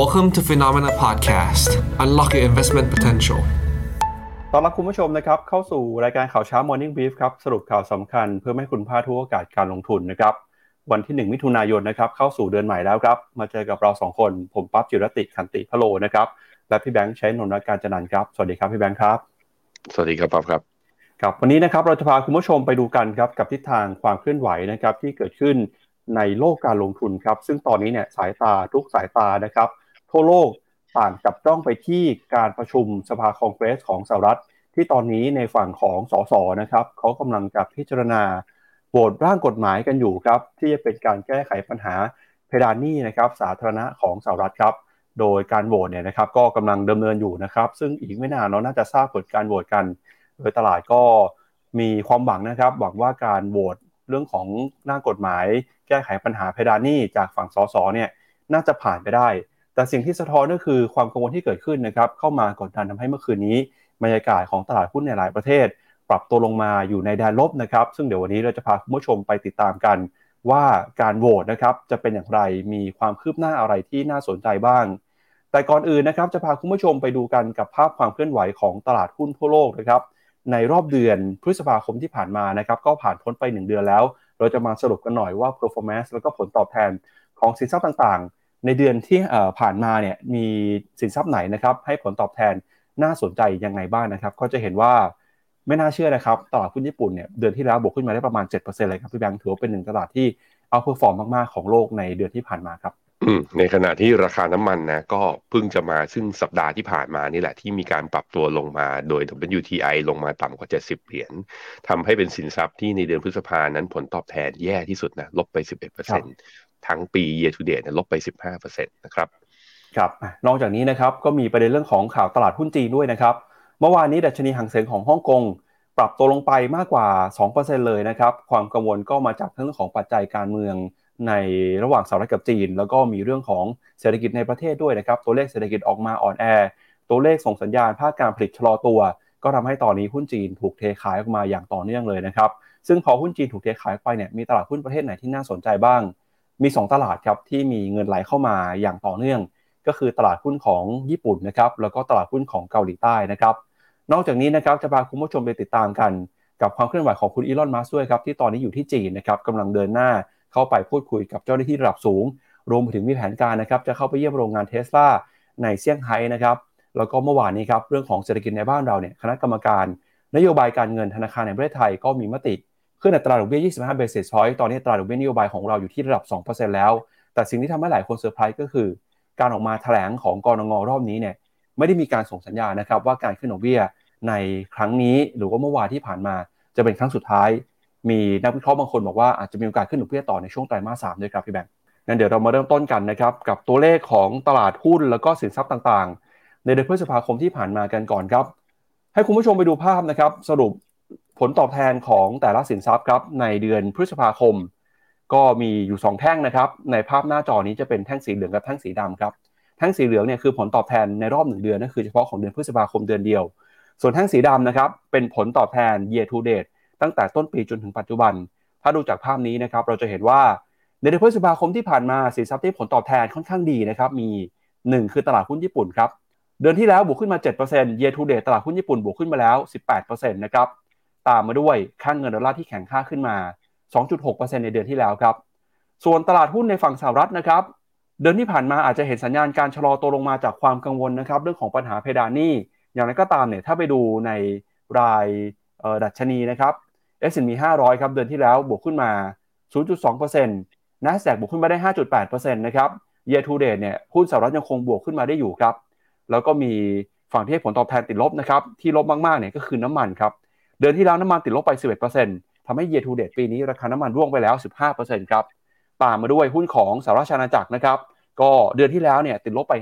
Welcome to Phenomena Podcast Unlock your investment potential ตอนรับคุณผู้ชมนะครับเข้าสู่รายการข่าวเช้า Morning Brief ครับสรุปข่าวสำคัญเพื่อให้คุณพลาดทุกโอกาสการลงทุนนะครับวันที่ 1 มิถุนายนนะครับเข้าสู่เดือนใหม่แล้วครับ มาเจอกับเรา 2 คน ผมปั๊บจิรติขันติพะโลนะครับและพี่แบงค์ใช้นนท์การจันันครับสวัสดีครับพี่แบงค์ครับ สวัสดีครับปั๊บครับครับวันนี้นะครับเราจะพาคุณผู้ชมไปดูกันครับกับทิศทางความเคลื่อนไหวนะครับที่เกิดขึ้นในโลกการลงทุนครับซึ่งตอนนี้เนี่ยสายตาทุกสายตานะครับ ทั่วโลกต่างจับจ้องไปที่การประชุมสภาคองเกรสของสหรัฐ ที่ตอนนี้ในฝั่งของสสนะครับเขากำลังกับพิจารณาโหวตร่างกฎหมายกันอยู่ครับ ที่จะเป็นการแก้ไขปัญหาเพดานหนี้นะครับสาธารณะของสหรัฐครับ โดยการโหวตเนี่ยนะครับก็กำลังดำเนินอยู่นะครับ ซึ่งอีกไม่นานเราน่าจะทราบผลการโหวตกัน โดยตลาดก็มีความหวังนะครับหวังว่าการโหวตเรื่องของร่างกฎหมาย แก้ไขปัญหาเพดานหนี้จากฝั่งสสเนี่ยน่าจะผ่านไปได้ แต่สิ่งที่สะท้อนก็คือความกังวลที่เกิดขึ้นนะครับเข้ามากดดันทำให้เมื่อคืนนี้บรรยากาศของตลาดหุ้นในหลายประเทศ ปรับตัวลงมาอยู่ในแดนลบนะครับซึ่งเดี๋ยววันนี้เราจะพาคุณผู้ชมไปติดตามกัน ว่าการโหวตนะครับจะเป็นอย่างไรมีความคืบหน้าอะไรที่น่าสนใจบ้าง แต่ก่อนอื่นนะครับจะพาคุณผู้ชมไปดูกันกับภาพความเคลื่อนไหวของตลาดหุ้นทั่วโลกนะครับในรอบเดือนพฤษภาคมที่ผ่านมานะครับก็ผ่านพ้นไป 1 เดือนแล้ว เราจะมาสรุปกันหน่อยว่า performance แล้วก็ผลตอบแทนของสินทรัพย์ต่างๆ ในเดือนที่ผ่านมาเนี่ยมีสินทรัพย์ไหนนะครับให้ผลตอบแทนน่าสนใจยังไงบ้างนะครับ ก็จะเห็นว่าไม่น่าเชื่อนะครับตลาดหุ้นญี่ปุ่นเนี่ยเดือนที่แล้วบวกขึ้นมาได้ประมาณ 7%เลยครับพี่แบงค์ถือว่าเป็นหนึ่งตลาดที่ outperform มากๆของโลกในเดือนที่ผ่านมาครับในขณะที่ราคาน้ำมันนะก็เพิ่งจะมาซึ่งสัปดาห์ที่ผ่านมานี่แหละ ที่มีการปรับตัวลงมาโดย WTI ลงมาต่ำกว่า 70 เหรียญทำให้เป็นสินทรัพย์ที่ในเดือนพฤษภานั้นผลตอบแทนแย่ที่สุดนะลบไป 11% ทั้งปี year to date นะลบไป 15%นะครับครับนอกจากนี้นะครับก็มีประเด็นเรื่องของข่าวตลาดหุ้นจีนด้วยนะครับเมื่อวานนี้ดัชนีหังเสงของฮ่องกงปรับตัวลงไปมากกว่า 2%เลยนะครับ ความกังวลก็มาจากเรื่องของปัจจัยการเมืองในระหว่างสหรัฐกับจีน แล้วก็มีเรื่องของเศรษฐกิจในประเทศด้วยนะครับ ตัวเลขเศรษฐกิจออกมาอ่อนแอ ตัวเลขส่งสัญญาณภาคการผลิตชะลอตัว ก็ทำให้ตอนนี้หุ้นจีนถูกเทขายออกมาอย่างต่อเนื่องเลยนะครับ ซึ่งพอหุ้นจีนถูกเทขายไปเนี่ย มีตลาดหุ้นประเทศไหนที่น่าสนใจบ้าง มี 2 ตลาดครับที่มีเงินไหลเข้ามาอย่างต่อเนื่อง ก็คือตลาดหุ้นของญี่ปุ่นนะครับแล้วก็ตลาดหุ้นของเกาหลีใต้นะครับนอกจากนี้นะครับจะพาคุณผู้ชมไปติดตามกัน กับความเคลื่อนไหวของคุณอีลอนมัสด้วยครับที่ตอนนี้อยู่ที่จีนนะครับกำลังเดินหน้าเข้าไปพูดคุยกับเจ้าหน้าที่ระดับสูง รวมถึงมีแผนการนะครับจะเข้าไปเยี่ยมโรงงานเทสลาในเซี่ยงไฮ้นะครับแล้วก็เมื่อวานนี้ครับเรื่องของเศรษฐกิจในบ้านเราเนี่ยคณะกรรมการ นโยบายการเงินธนาคารแห่งประเทศไทยก็มีมติ ขึ้นอัตราดอกเบี้ย 25 basis point ตอนนี้อัตราดอกเบี้ยนโยบายของเราอยู่ที่ระดับ 2%แล้ว แต่สิ่งที่ทำให้หลายคนเซอร์ไพรส์ก็คือ การออกมาแถลงของกรงงรอบนี้เนี่ยไม่ได้มีการส่งสัญญาณนะครับว่าการขึ้นดอกเบี้ยในครั้งนี้หรือว่าเมื่อวานที่ผ่านมาจะเป็นครั้งสุดท้าย มีนักวิเคราะห์บางคนบอกว่าอาจจะมีโอกาสขึ้นดอกเบี้ยต่อในช่วงไตรมาสสามด้วยครับพี่แบงค์งั้นเดี๋ยวเรามาเริ่มต้นกันนะครับกับตัวเลขของตลาดหุ้นแล้วก็สินทรัพย์ต่างๆ ในเดือนพฤษภาคมที่ผ่านมากันก่อนครับ ให้คุณผู้ชมไปดูภาพนะครับ สรุป ผลตอบแทนของแต่ละสินทรัพย์ครับในเดือนพฤษภาคม ก็มีอยู่ 2 แท่งนะครับ ในภาพหน้าจอนี้จะเป็นแท่งสีเหลืองกับแท่งสีดำครับแท่งสีเหลืองเนี่ยคือผลตอบแทนในรอบหนึ่งเดือนนั่นคือเฉพาะของเดือนพฤษภาคมเดือนเดียว ส่วนแท่งสีดำนะครับเป็นผลตอบแทน year to date ตั้งแต่ต้นปีจนถึงปัจจุบัน ถ้าดูจากภาพนี้นะครับเราจะเห็นว่าในเดือนพฤษภาคมที่ผ่านมาสินทรัพย์ที่ผลตอบแทนค่อนข้างดีนะครับมี 1 คือตลาดหุ้นญี่ปุ่นครับเดือนที่แล้วบวกขึ้นมา 7% year to date ตลาดหุ้นญี่ปุ่นบวกขึ้นมาแล้ว 18%นะครับ ตามมาด้วยค่างเงินดอลลาร์ที่แข็งค่าขึ้นมา 2.6%ในเดือนที่แล้วครับ ส่วนตลาดหุ้นในฝั่งสหรัฐนะครับ เดือนที่ผ่านมาอาจจะเห็นสัญญาณการชะลอตัวลงมาจากความกังวลนะครับเรื่องของปัญหาเพดานหนี้ อย่างไรก็ตามเนี่ยถ้าไปดูในรายดัชนีนะครับ S&P 500 ครับเดือนที่แล้วบวกขึ้นมา 0.2% NASDAQ บวกขึ้นมาได้ 5.8%นะครับ Year to date เนี่ยหุ้นสหรัฐยังคงบวกขึ้นมาได้อยู่ครับ แล้วก็มีฝั่งที่ให้ผลตอบแทนติดลบนะครับ ที่ลบมากๆเนี่ยก็คือน้ำมันครับ เดือนที่แล้วน้ำมันติดลบไป 11%ทำให้ Year to date ปีนี้ราคาน้ำมันร่วงไปแล้ว 15%ครับตามมาด้วยหุ้นของสหรัฐอาณาจักรนะครับ ก็เดือนที่แล้วเนี่ยติดลบไป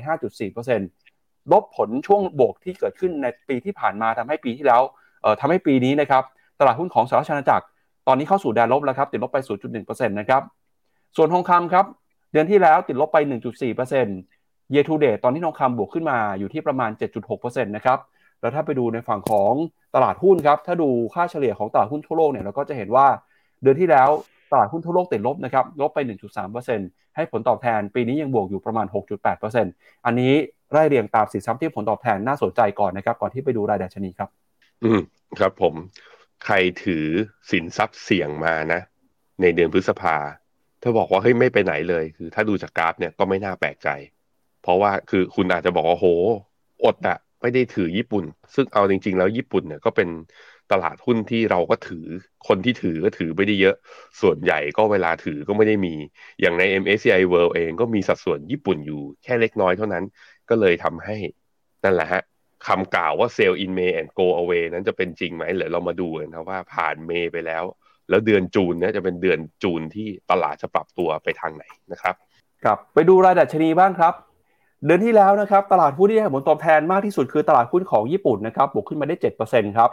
5.4%ลบผลช่วงบวกที่เกิดขึ้นในปีที่ผ่านมาทำให้ปีที่แล้วเอ่อทำให้ปีนี้นะครับตลาดหุ้นของสหรัฐอาณาจักร ตอนนี้เข้าสู่แดนลบแล้วครับติดลบไป 0.1%นะครับส่วนทองคำครับเดือนที่แล้วติดลบไป 1.4% year to date ตอนที่ทองคำบวกขึ้นมาอยู่ที่ประมาณ 7.6%นะครับ แล้วถ้าไปดูในฝั่งของตลาดหุ้นครับ ถ้าดูค่าเฉลี่ยของตลาดหุ้นทั่วโลกเนี่ยเราก็จะเห็นว่าเดือนที่แล้วตลาดหุ้นทั่วโลกติดลบนะครับลบไป 1.3%ให้ผลตอบแทน ปีนี้ยังบวกอยู่ประมาณ 6.8%อันนี้ไล่เรียงตามสินทรัพย์ที่ผลตอบแทนน่าสนใจก่อนนะครับ ก่อนที่ไปดูรายดัชนีครับ อืมครับผมใครถือสินทรัพย์เสี่ยงมานะ ในเดือนพฤษภาถ้าบอกว่าเฮ้ยไม่ไปไหนเลย คือ ถ้าดูจากกราฟเนี่ยก็ไม่น่าแปลกใจ เพราะว่าคือคุณอาจจะบอกว่าโห อดอะ ไม่ได้ถือญี่ปุ่น ซึ่งเอาจริง ๆ แล้วญี่ปุ่นเนี่ยก็เป็นตลาดหุ้นที่เราก็ถือคนที่ถือก็ถือไม่ได้เยอะ ส่วนใหญ่ก็เวลาถือก็ไม่ได้มี อย่างใน MSCI World เองก็มีสัดส่วนญี่ปุ่นอยู่แค่เล็กน้อยเท่านั้น ก็เลยทำให้นั่นแหละฮะคำกล่าวว่า sell in May and go away นั้นจะเป็นจริงไหมเดี๋ยวเรามาดูกันนะว่าผ่านเมย์ไปแล้ว แล้วเดือนจูนเนี่ยจะเป็นเดือนจูนที่ตลาดจะปรับตัวไปทางไหนนะครับ ครับ ไปดูรายดัชนีบ้างครับ เดือนที่แล้วนะครับตลาดหุ้นที่ให้ผลตอบแทนมากที่สุดคือตลาดหุ้นของญี่ปุ่นนะครับบวกขึ้นมาได้7%ครับ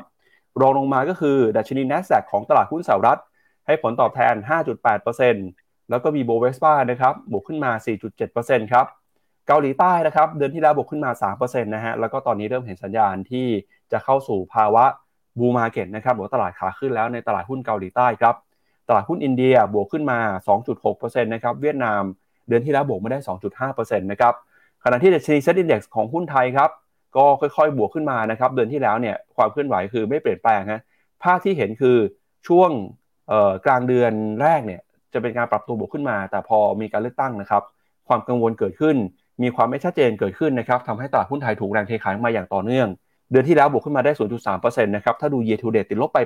รองลงมาก็คือดัชนี NASDAQ ของตลาดหุ้นสหรัฐ ให้ผลตอบแทน 5.8%แล้วก็มีโบเวสปานะครับบวกขึ้นมา 4.7%ครับเกาหลีใต้นะครับเดือนที่แล้วบวกขึ้นมา 3%นะฮะแล้วก็ตอนนี้เริ่มเห็นสัญญาณที่จะเข้าสู่ภาวะบูมาเก็ตนะครับหรือตลาดขาขึ้นแล้วในตลาดหุ้นเกาหลีใต้ครับตลาดหุ้นอินเดียบวกขึ้นมา 2.6%นะครับเวียดนามเดือนที่แล้วบวกมาได้ 2.5%นะครับ ขณะที่ดัชนี SET Index ของหุ้นไทยครับก็ค่อยๆ บวกขึ้นมานะครับเดือนที่แล้วเนี่ยความเคลื่อนไหวคือไม่เปลี่ยนแปลงฮะภาพที่เห็นคือช่วงกลางเดือนแรกเนี่ยจะเป็นการปรับตัวบวกขึ้นมา แต่พอมีการเลือกตั้งนะครับ ความกังวลเกิดขึ้น มีความไม่ชัดเจนเกิดขึ้นนะครับทำให้ตลาดหุ้นไทยถูกแรงเทขายมาอย่างต่อเนื่อง เดือนที่แล้วบวกขึ้นมาได้ 0.3%นะครับถ้าดู year to date ติดลบไป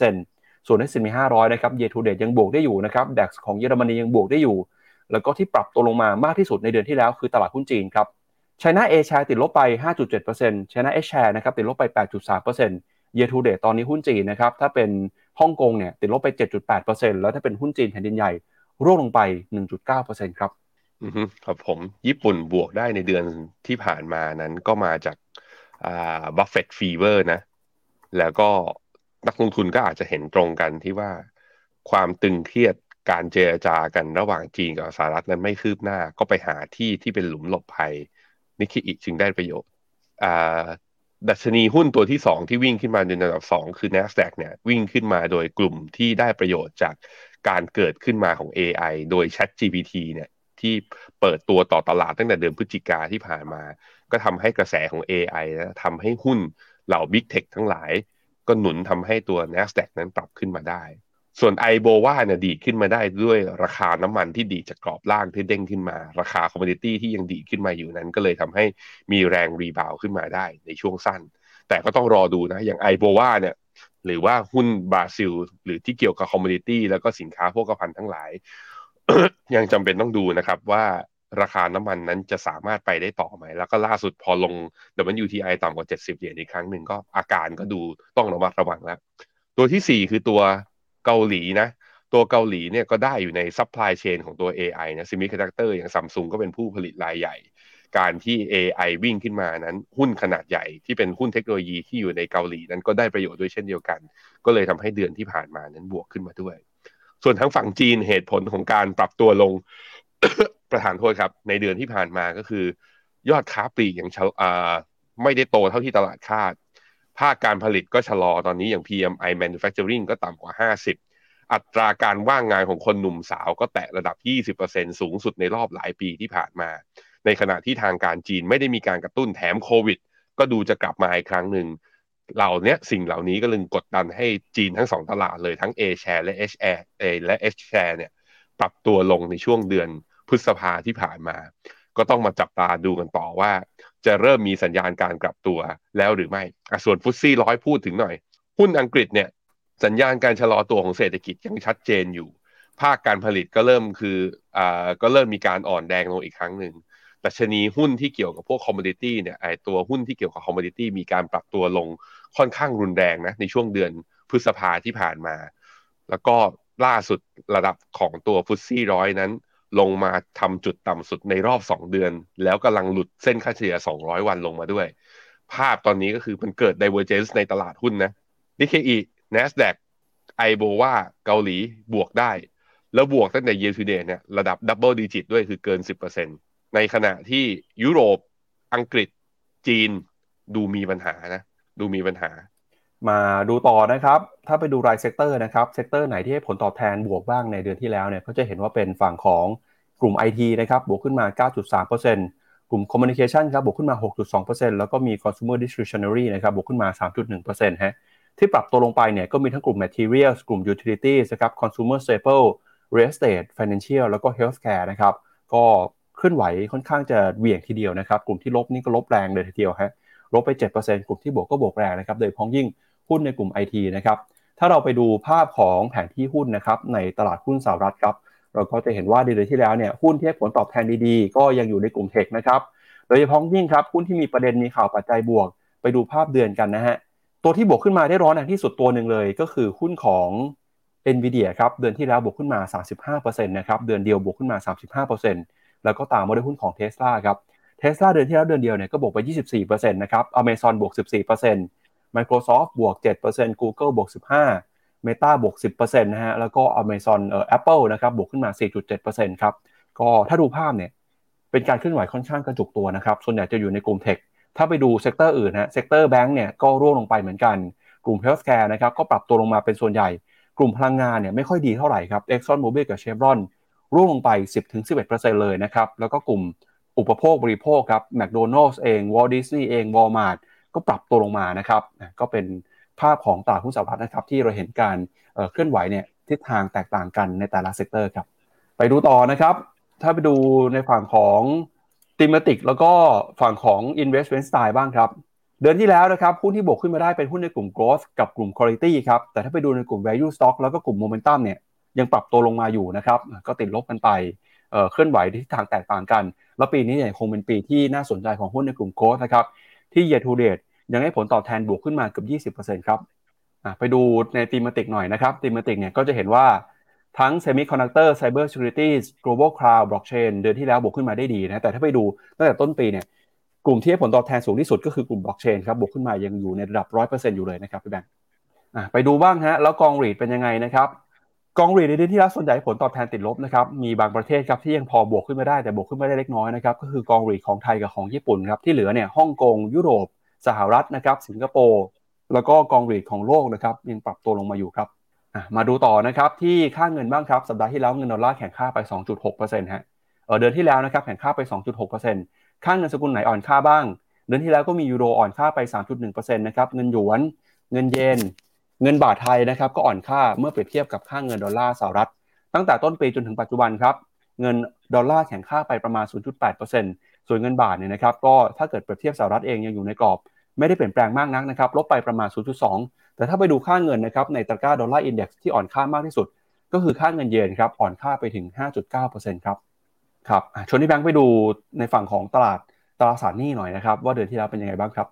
8.1%ส่วน S&P 500 นะครับ year to date ยังบวกได้อยู่นะครับ DAX ของเยอรมนียังบวกได้อยู่ แล้วก็ที่ปรับตัวลงมามากที่สุดในเดือนที่แล้วคือตลาดหุ้นจีนครับ China A share ติดลบไป 5.7% China H share นะครับติดลบไป 8.3% year to date ตอนนี้หุ้นจีนนะครับถ้าเป็นฮ่องกงเนี่ยติดลบไป 7.8%แล้วถ้าเป็นหุ้นจีนแผ่นดินใหญ่ร่วงลงไป 1.9%ครับอือฮึครับผมญี่ปุ่นบวกได้ในเดือนที่ผ่านมานั้นก็มาจากอ่า Buffett fever นะ แล้วก็นักลงทุนก็อาจจะเห็นตรงกันที่ว่าความตึงเครียด การเจรจากันระหว่างจีนกับสหรัฐนั้นไม่คืบหน้าก็ไปหาที่ที่เป็นหลุมหลบภัย นิกเกิอิจึงได้ประโยชน์ดัชนีหุ้นตัวที่สองที่วิ่งขึ้นมาในอันดับสองคือ NASDAQ เนี่ยวิ่งขึ้นมาโดยกลุ่มที่ได้ประโยชน์จากการเกิดขึ้นมาของ AI โดย ChatGPT เนี่ยที่เปิดตัวต่อตลาดตั้งแต่เดือนพฤศจิกาที่ผ่านมา ก็ทำให้กระแสของ AI นะทำให้หุ้นเหล่า Big Tech ทั้งหลาย ก็หนุนทำให้ตัว NASDAQ นั้นปรับขึ้นมาได้ ส่วน IBOV เนี่ยดีขึ้นมาได้ด้วยราคาน้ำมันที่ดีจากกรอบล่างที่เด้งขึ้นมา ราคา commodity ที่ยังดีขึ้นมาอยู่นั้น ก็เลยทำให้มีแรง rebound ขึ้นมาได้ในช่วงสั้น แต่ก็ต้องรอดูนะ อย่าง IBOV เนี่ยหรือว่าหุ้นบราซิล หรือที่เกี่ยวกับ commodity แล้วก็สินค้าโภคภัณฑ์ทั้งหลาย ยังจำเป็นต้องดูนะครับว่าราคาน้ำมันนั้นจะสามารถไปได้ต่อไหม แล้วก็ล่าสุดพอลง WTI ต่ำกว่า 70 เหรียญอีกครั้งหนึ่งก็อาการก็ดูต้องระมัดระวังแล้ว ตัวที่ 4 คือตัว เกาหลีนะ ตัวเกาหลีเนี่ยก็ได้อยู่ใน supply chain ของตัว AI นะ semiconductor อย่างซัมซุงก็เป็นผู้ผลิตรายใหญ่ การที่ AI วิ่งขึ้นมานั้น หุ้นขนาดใหญ่ที่เป็นหุ้นเทคโนโลยีที่อยู่ในเกาหลีนั้นก็ได้ประโยชน์ด้วยเช่นเดียวกัน ก็เลยทำให้เดือนที่ผ่านมานั้นบวกขึ้นมาด้วย ส่วนทั้งฝั่งจีนเหตุผลของการปรับตัวลงประธานโทษครับ ในเดือนที่ผ่านมาก็คือ ยอดค้าปลีกอย่างชะไม่ได้โตเท่าที่ตลาดคาด ภาคการผลิตก็ชะลอตอนนี้อย่าง PMI manufacturing ก็ต่ำกว่า 50 อัตราการว่างงานของคนหนุ่มสาวก็แตะระดับ 20%สูงสุดในรอบหลายปีที่ผ่านมา ในขณะที่ทางการจีนไม่ได้มีการกระตุ้นแถมโควิด ก็ดูจะกลับมาอีกครั้งหนึ่งเหล่านี้สิ่งเหล่านี้ก็เลยกดดันให้จีนทั้งสองตลาดเลยทั้ง A share และ H share และ H share เนี่ยปรับตัวลงในช่วงเดือนพฤษภาที่ผ่านมา ก็ต้องมาจับตาดูกันต่อว่า จะเริ่มมีสัญญาณการกลับตัวแล้วหรือไม่ส่วน FTSE ร้อยพูดถึงหน่อย หุ้นอังกฤษเนี่ยสัญญาณการชะลอตัวของเศรษฐกิจยังชัดเจนอยู่ ภาคการผลิตก็เริ่มคืออ่าก็เริ่มมีการอ่อนแรงลงอีกครั้งหนึ่งดัชนีหุ้นที่เกี่ยวกับพวก commodity เนี่ยไอตัวหุ้นที่เกี่ยวกับ commodity มีการปรับตัวลงค่อนข้างรุนแรงนะในช่วงเดือนพฤษภาที่ผ่านมา แล้วก็ล่าสุดระดับของตัวฟุตซี่ร้อยนั้น ลงมาทำจุดต่ำสุดในรอบ 2 เดือน แล้วกำลังหลุดเส้นค่าเฉลี่ย 200 วันลงมาด้วย ภาพตอนนี้ก็คือมันเกิด divergence ในตลาดหุ้นนะ Nikkei NASDAQ ไอโบว่าเกาหลีบวกได้ แล้วบวกตั้งแต่ year to date เนี่ยระดับ double digit ด้วยคือเกิน 10%ในขณะที่ยุโรปอังกฤษจีนดูมีปัญหานะ ดูมีปัญหา มาดูต่อนะครับ ถ้าไปดูราย sector นะครับ sector ไหนที่ให้ผลตอบแทนบวกบ้างในเดือนที่แล้วเนี่ยก็จะเห็นว่าเป็นฝั่งของ กลุ่ม IT นะครับบวกขึ้นมา 9.3%กลุ่ม Communication ครับบวกขึ้นมา 6.2%แล้วก็มี Consumer Discretionary นะครับบวกขึ้นมา 3.1%ฮะที่ปรับตัวลงไปเนี่ยก็มีทั้งกลุ่ม Materials กลุ่ม Utilities นะครับ Consumer Staple Real Estate Financial แล้วก็ Healthcare นะครับก็เคลื่อนไหวค่อนข้างจะเหวี่ยงทีเดียวนะครับกลุ่มที่ลบนี่ก็ลบแรงเลยทีเดียวฮะลบไป 7%กลุ่มที่บวกก็บวกแรงนะครับโดยพ้องยิ่งหุ้นในกลุ่ม IT นะครับถ้าเราไปดูภาพของแผนที่หุ้นนะครับในตลาดหุ้นสหรัฐครับ เราก็จะเห็นว่าเดือนที่แล้วเนี่ยหุ้นที่ให้ผลตอบแทนดีๆ ก็ยังอยู่ในกลุ่มเทคนะครับ โดยเฉพาะยิ่งครับหุ้นที่มีประเด็นมีข่าวปัจจัยบวก ไปดูภาพเดือนกันนะฮะ ตัวที่บวกขึ้นมาได้ร้อนแรงที่สุดตัวหนึ่งเลย ก็คือหุ้นของ NVIDIA ครับเดือนที่แล้วบวกขึ้นมา 35%นะครับเดือนเดียวบวกขึ้นมา 35%แล้วก็ตามมาด้วยหุ้นของ Tesla ครับ Tesla เดือนที่แล้วเดือนเดียวเนี่ยก็บวกไป 24%นะครับ Amazon บวก 14% Microsoft บวก 7% Google บวก 15% Meta บวก 10%นะฮะแล้วก็ Amazon เอ่อ Apple นะครับบวกขึ้นมา 4.7%ครับก็ถ้าดูภาพเนี่ยเป็นการเคลื่อนไหวค่อนข้างกระจุกตัวนะครับส่วนใหญ่จะอยู่ในกลุ่ม tech ถ้าไปดู sector อื่นฮะ sector แบงก์เนี่ยก็ร่วงลงไปเหมือนกัน กลุ่ม Healthcare นะครับก็ปรับตัวลงมาเป็นส่วนใหญ่ กลุ่มพลังงานเนี่ยไม่ค่อยดีเท่าไหร่ครับ Exxon Mobil กับ Chevron ร่วงลงไป 10-11%เลยนะครับแล้วก็กลุ่มอุปโภคบริโภคครับ McDonald's เอง Walt Disney เอง Walmart ก็ปรับตัวลงมานะครับก็เป็น ภาพของตลาดหุ้นสหรัฐนะครับ ที่เราเห็นการเคลื่อนไหวเนี่ยทิศทางแตกต่างกันในแต่ละ sector ครับ ไปดูต่อนะครับ ถ้าไปดูในฝั่งของ thematic แล้วก็ฝั่งของ investment style บ้างครับ เดือนที่แล้วนะครับหุ้นที่บวกขึ้นมาได้เป็นหุ้นในกลุ่ม growth กับกลุ่ม quality ครับ แต่ถ้าไปดูในกลุ่ม value stock แล้วก็กลุ่ม momentum เนี่ยยังปรับตัวลงมาอยู่นะครับ ก็ติดลบกันไปเคลื่อนไหวทิศทางแตกต่างกัน แล้วปีนี้เนี่ยคงเป็นปีที่น่าสนใจของหุ้นในกลุ่ม growth นะครับที่ year to date ยังให้ผลตอบแทนบวกขึ้นมาเกือบ20%ครับไปดูในตีมติกหน่อยนะครับตีมติกเนี่ยก็จะเห็นว่าทั้ง Semiconductor Cyber Security Global Cloud Blockchain เดือนที่แล้วบวกขึ้นมาได้ดีนะแต่ถ้าไปดูตั้งแต่ต้นปีเนี่ยกลุ่มที่ให้ผลตอบแทนสูงที่สุดก็คือกลุ่ม Blockchain ครับบวกขึ้นมายังอยู่ในระดับ 100%อยู่เลยนะครับพี่แบงค์ไปดูบ้างฮะแล้วกองรีดเป็นยังไงนะครับกองรีดในเดือนที่แล้วส่วนใหญ่ผลตอบแทนติดลบนะครับมีบางประเทศครับที่ยังพอบวกขึ้นมาได้แต่บวกขึ้นมาได้เล็กน้อยนะครับก็คือกองรีดของไทยกับของญี่ปุ่นครับที่เหลือเนี่ยฮ่องกงยุโรป สหรัฐนะครับสิงคโปร์แล้วก็กองรีดของโลกนะครับยังปรับตัวลงมาอยู่ครับมาดูต่อนะครับที่ค่าเงินบ้างครับสัปดาห์ที่แล้วเงินดอลลาร์แข็งค่าไป 2.6%ฮะเออเดือนที่แล้วนะครับแข็งค่าไป 2.6%ค่าเงินสกุลไหนอ่อนค่าบ้าง เดือนที่แล้วก็มียูโรอ่อนค่าไป 3.1%นะครับเงินหยวน เงินเยนเงินบาทไทยนะครับก็อ่อนค่าเมื่อเปรียบเทียบกับค่าเงินดอลลาร์สหรัฐ ตั้งแต่ต้นปีจนถึงปัจจุบันครับเงินดอลลาร์แข็งค่าไปประมาณ 0.8%ส่วนเงินบาทเนี่ยนะครับก็ถ้าเกิดเปรียบเทียบสหรัฐเองยังอยู่ในกรอบ ไม่ได้เปลี่ยนแปลงมากนักนะครับลบไปประมาณ 0.2 แต่ถ้าไปดูค่าเงินนะครับในตะกร้าดอลลาร์อินเด็กซ์ที่อ่อนค่ามากที่สุด ก็คือค่าเงินเยนครับอ่อนค่าไปถึง 5.9%ครับครับชวนที่แบงค์ไปดูในฝั่งของตลาดตราสารหนี้หน่อยนะครับ ว่าเดือนที่แล้วเป็นยังไงบ้างครับ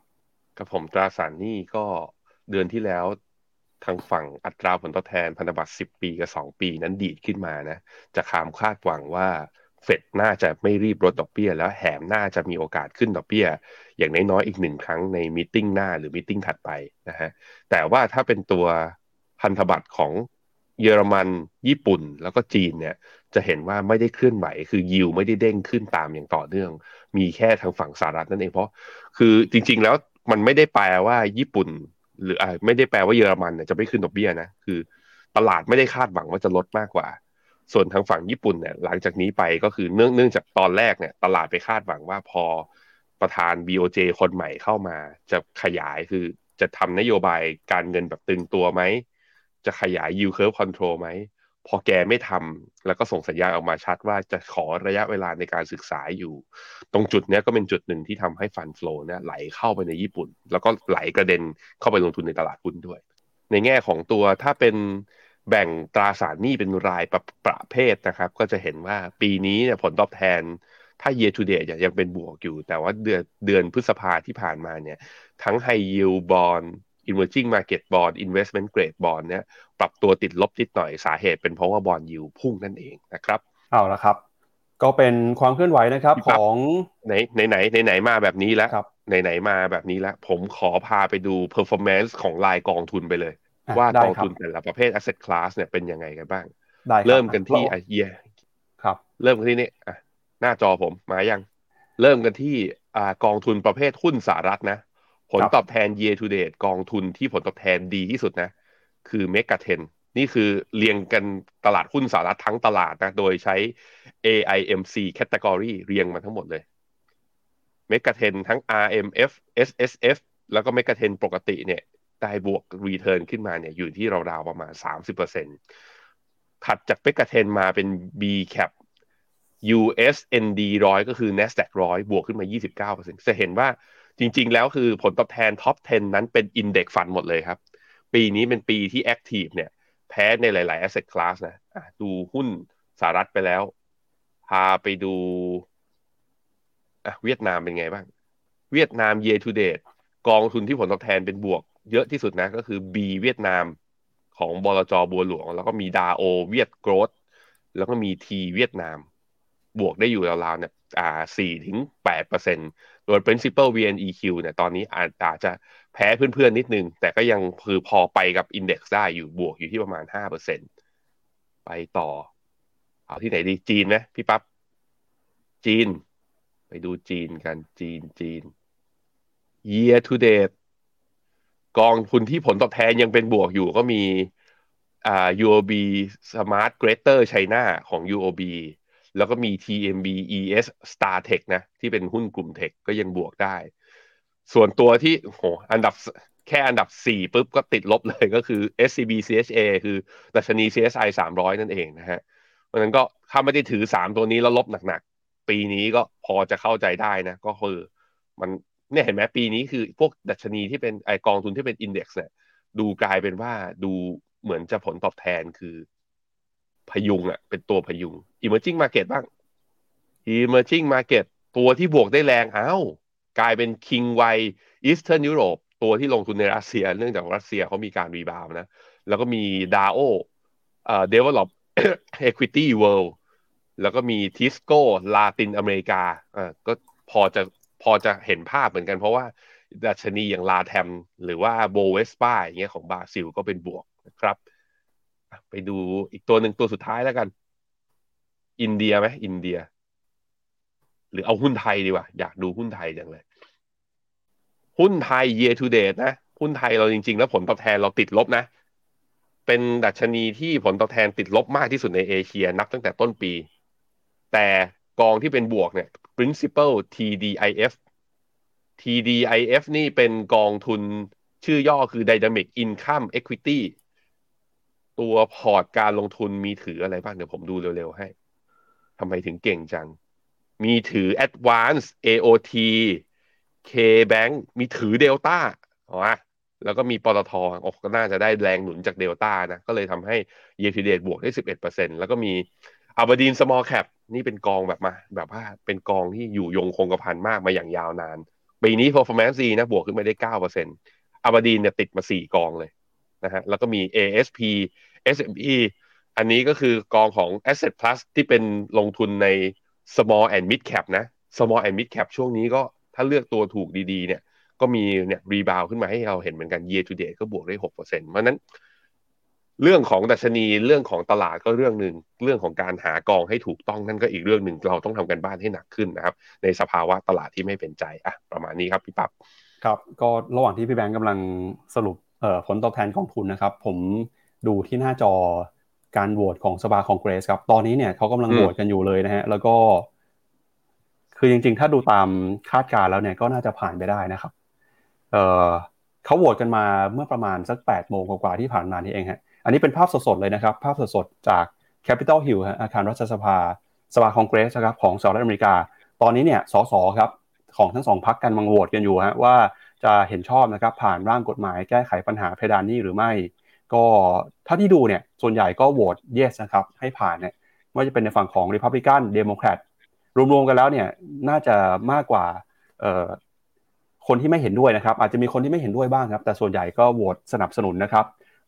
กับผมตราสารหนี้ก็เดือนที่แล้วทางฝั่งอัตราผลตอบแทนพันธบัตร10 ปีกับ 2 ปีนั้นดีดขึ้นมานะจะคามคาดหวังว่า เฟดน่าจะไม่รีบลดดอกเบี้ย แล้วแถมน่าจะมีโอกาสขึ้นดอกเบี้ย อย่างน้อยๆอีกหนึ่งครั้งในมิ팅หน้าหรือมิ팅ถัดไปนะฮะแต่ว่าถ้าเป็นตัวพันธบัตรของเยอรมัน ญี่ปุ่นแล้วก็จีนเนี่ยจะเห็นว่าไม่ได้เคลื่อนไหว คือยิวไม่ได้เด้งขึ้นตามอย่างต่อเนื่อง มีแค่ทางฝั่งสหรัฐนั่นเองเพราะ คือจริง ๆ แล้วมันไม่ได้แปลว่าญี่ปุ่น หรืออ่าไม่ได้แปลว่าเยอรมันเนี่ยจะไม่ขึ้นดอกเบี้ยนะคือ ตลาดไม่ได้คาดหวังว่าจะลดมากกว่า ส่วนทางฝั่งญี่ปุ่นเนี่ยหลังจากนี้ไปก็คือเนื่องเนื่องจากตอนแรกเนี่ยตลาดไปคาดหวังว่าพอประธาน BOJ คนใหม่เข้ามา จะขยายคือจะทำนโยบายการเงินแบบตึงตัวไหม จะขยาย yield curve control ไหม พอแกไม่ทำแล้วก็ส่งสัญญาณออกมาชัดว่าจะขอระยะเวลาในการศึกษาอยู่ ตรงจุดนี้ก็เป็นจุดหนึ่งที่ทำให้ฟันฟลูเนี่ยไหลเข้าไปในญี่ปุ่น แล้วก็ไหลกระเด็นเข้าไปลงทุนในตลาดหุ้นด้วย ในแง่ของตัวถ้าเป็น แบ่งตราสารหนี้เป็นรายประประเภทนะครับ ก็จะเห็นว่าปีนี้เนี่ยผลตอบแทนถ้า year to date ยังเป็นบวกอยู่ แต่ว่าเดือนเดือนพฤษภาที่ผ่านมาเนี่ยทั้ง high yield bond emerging market bond investment grade bond เนี่ยปรับตัวติดลบนิดหน่อยสาเหตุเป็นเพราะว่าบอลยิวพุ่งนั่นเองนะครับเอาละครับ ก็เป็นความเคลื่อนไหวนะครับของไหนไหนไหนไหนมาแบบนี้แล้วไหนไหนมาแบบนี้แล้วผมขอพาไปดู performance ของรายกองทุนไปเลย ว่ากองทุนแต่ละประเภท asset class เนี่ยเป็นยังไงกันบ้าง เริ่มกันที่ไอเยียครับ เริ่มกันที่นี่อะหน้าจอผมมายัง เริ่มกันที่อ่ากองทุนประเภทหุ้นสหรัฐนะ ผลตอบแทน year to date กองทุนที่ผลตอบแทนดีที่สุดนะ คือเมกะเทนนี่คือเรียงกันตลาดหุ้นสหรัฐทั้งตลาดนะ โดยใช้ AIMC category เรียงมาทั้งหมดเลยเมกะเทนทั้ง RMF SSF แล้วก็เมกะเทนปกติเนี่ย ได้บวก return ขึ้นมาเนี่ยอยู่ที่ราวๆประมาณ 30%ถัดจากเมกะเทนมาเป็น B cap USND ร้อยก็คือ NASDAQ ร้อยบวกขึ้นมา 29%จะเห็นว่าจริงๆ แล้วคือผลตอบแทน top 10 นั้นเป็น index fund หมดเลยครับ ปีนี้เป็นปีที่ active เนี่ยแพ้ในหลายๆ asset class นะดูหุ้นสหรัฐไปแล้ว พาไปดูเวียดนามเป็นไงบ้าง เวียดนาม year to date กองทุนที่ผลตอบแทนเป็นบวก เยอะที่สุดนะ ก็คือ B เวียดนามของบลจบัวหลวง แล้วก็มีดาโอเวียดโกรดแล้วก็มี T เวียดนาม บวกได้อยู่ราวๆเนี่ยอ่าสี่ถึงแปดเปอร์เซ็นโดย principal VNEQ เนี่ยตอนนี้อาจอาจจะแพ้เพื่อนๆนิดนึง แต่ก็ยังคือพอไปกับ index ได้อยู่บวกอยู่ที่ประมาณห้าเปอร์เซ็นไปต่อ เอาที่ไหนดีจีนไหมพี่ปับ๊บจีน ไปดูจีนกันจีนจีน year to date กองทุนที่ผลตอบแทนยังเป็นบวกอยู่ก็มีอ่า UOB Smart Greater China ของ UOB แล้วก็มี TMB ES Star Tech นะ ที่เป็นหุ้นกลุ่มเทคก็ยังบวกได้ ส่วนตัวที่โหอันดับแค่อันดับสี่ปุ๊บก็ติดลบเลยก็คือ SCB CHA คือดัชนี CSI 300 นั่นเองนะฮะเพราะนั้นก็ถ้าไม่ได้ถือสามตัวนี้แล้วลบหนักๆ ปีนี้ก็พอจะเข้าใจได้นะ ก็คือมัน เนี่ยเห็นไหมปีนี้คือพวกดัชนีที่เป็นไอกองทุนที่เป็นอินเด็กซ์เนี่ยดูกลายเป็นว่าดูเหมือนจะผลตอบแทนคือพยุงอะเป็นตัวพยุง emerging market บ้าง emerging market ตัวที่บวกได้แรงอ้าวกลายเป็น king ไว eastern Europe ตัวที่ลงทุนในรัสเซีย เนื่องจากรัสเซียเขามีการ rebound นะ แล้วก็มี DAO เอ่อ develop equity world แล้วก็มี Tisco ลาตินอเมริกาอ่าก็พอจะ พอจะเห็นภาพเหมือนกันเพราะว่าดัชนีอย่าง LatAm หรือว่า Bovespa อย่างเงี้ยของบราซิลก็เป็นบวกนะครับ ไปดูอีกตัวหนึ่งตัวสุดท้ายแล้วกัน อินเดียไหมอินเดีย หรือเอาหุ้นไทยดีกว่า อยากดูหุ้นไทยจังเลย หุ้นไทย year to date นะ หุ้นไทยเราจริง ๆ แล้วผลตอบแทนเราติดลบนะ เป็นดัชนีที่ผลตอบแทนติดลบมากที่สุดในเอเชีย นับตั้งแต่ต้นปี แต่กองที่เป็นบวกเนี่ย principal TDIF TDIF นี่เป็นกองทุนชื่อย่อคือ Dynamic Income Equity ตัวพอร์ตการลงทุนมีถืออะไรบ้าง เดี๋ยวผมดูเร็ว ๆ ให้ทำไมถึงเก่งจัง มีถือ Advance AOT K-Bank มีถือ Delta อ๋อแล้วก็มีปตทโอ้ก็น่าจะได้แรงหนุนจากเดลต้านะ ก็เลยทำให้ year to date บวกได้ 11%แล้วก็มี อับดีน small cap นี่เป็นกองแบบมา แบบว่าเป็นกองที่อยู่ยงคงกระพันมากมาอย่างยาวนาน ปีนี้ performance ดีนะบวกขึ้นมาได้9%อับดีนเนี่ยติดมา4กองเลยนะฮะแล้วก็มี ASP SME อันนี้ก็คือกองของ Asset Plus ที่เป็นลงทุนใน small and mid cap นะ small and mid cap ช่วงนี้ก็ถ้าเลือกตัวถูกดีๆเนี่ยก็มีเนี่ยรีบาวขึ้นมาให้เราเห็นเหมือนกัน year to date ก็บวกได้6%เพราะนั้น เรื่องของดัชนีเรื่องของตลาดก็เรื่องหนึ่งเรื่องของการหากองให้ถูกต้องนั่นก็อีกเรื่องหนึ่งเราต้องทำกันบ้านให้หนักขึ้นนะครับ ในสภาวะตลาดที่ไม่เป็นใจอะประมาณนี้ครับพี่ปับ๊บครับก็ระหว่างที่พี่แบงค์กำลังสรุปผลตอบแทนกองทุนนะครับ ผมดูที่หน้าจอการโหวตของสภาคองเกรสครับ ตอนนี้เนี่ยเขากำลังโหวตกันอยู่เลยนะฮะแล้วก็ คือจริง ๆ ถ้าดูตามคาดการแล้วเนี่ยก็น่าจะผ่านไปได้นะครับ เออเขาโหวตกันมาเมื่อประมาณสักแปดโมงกว่าที่ผ่านมานี่เองฮะ อันนี้เป็นภาพสดๆเลยนะครับ ภาพสดๆจาก Capitol Hill อาคารรัฐสภา สภาคองเกรสครับของสหรัฐอเมริกา ตอนนี้เนี่ยสสครับของทั้งสองพักกันมังโหวตกันอยู่ฮะว่าจะเห็นชอบนะครับผ่านร่างกฎหมายแก้ไขปัญหาเพดานนี้หรือไม่ ก็ถ้าที่ดูเนี่ยส่วนใหญ่ก็โหวต yes นะครับให้ผ่านเนี่ยว่าจะเป็นในฝั่งของ Republican Democrat รวมๆกันแล้วเนี่ยน่าจะมากกว่าคนที่ไม่เห็นด้วยนะครับ อาจจะมีคนที่ไม่เห็นด้วยบ้างครับ แต่ส่วนใหญ่ก็โหวตสนับสนุนนะครับ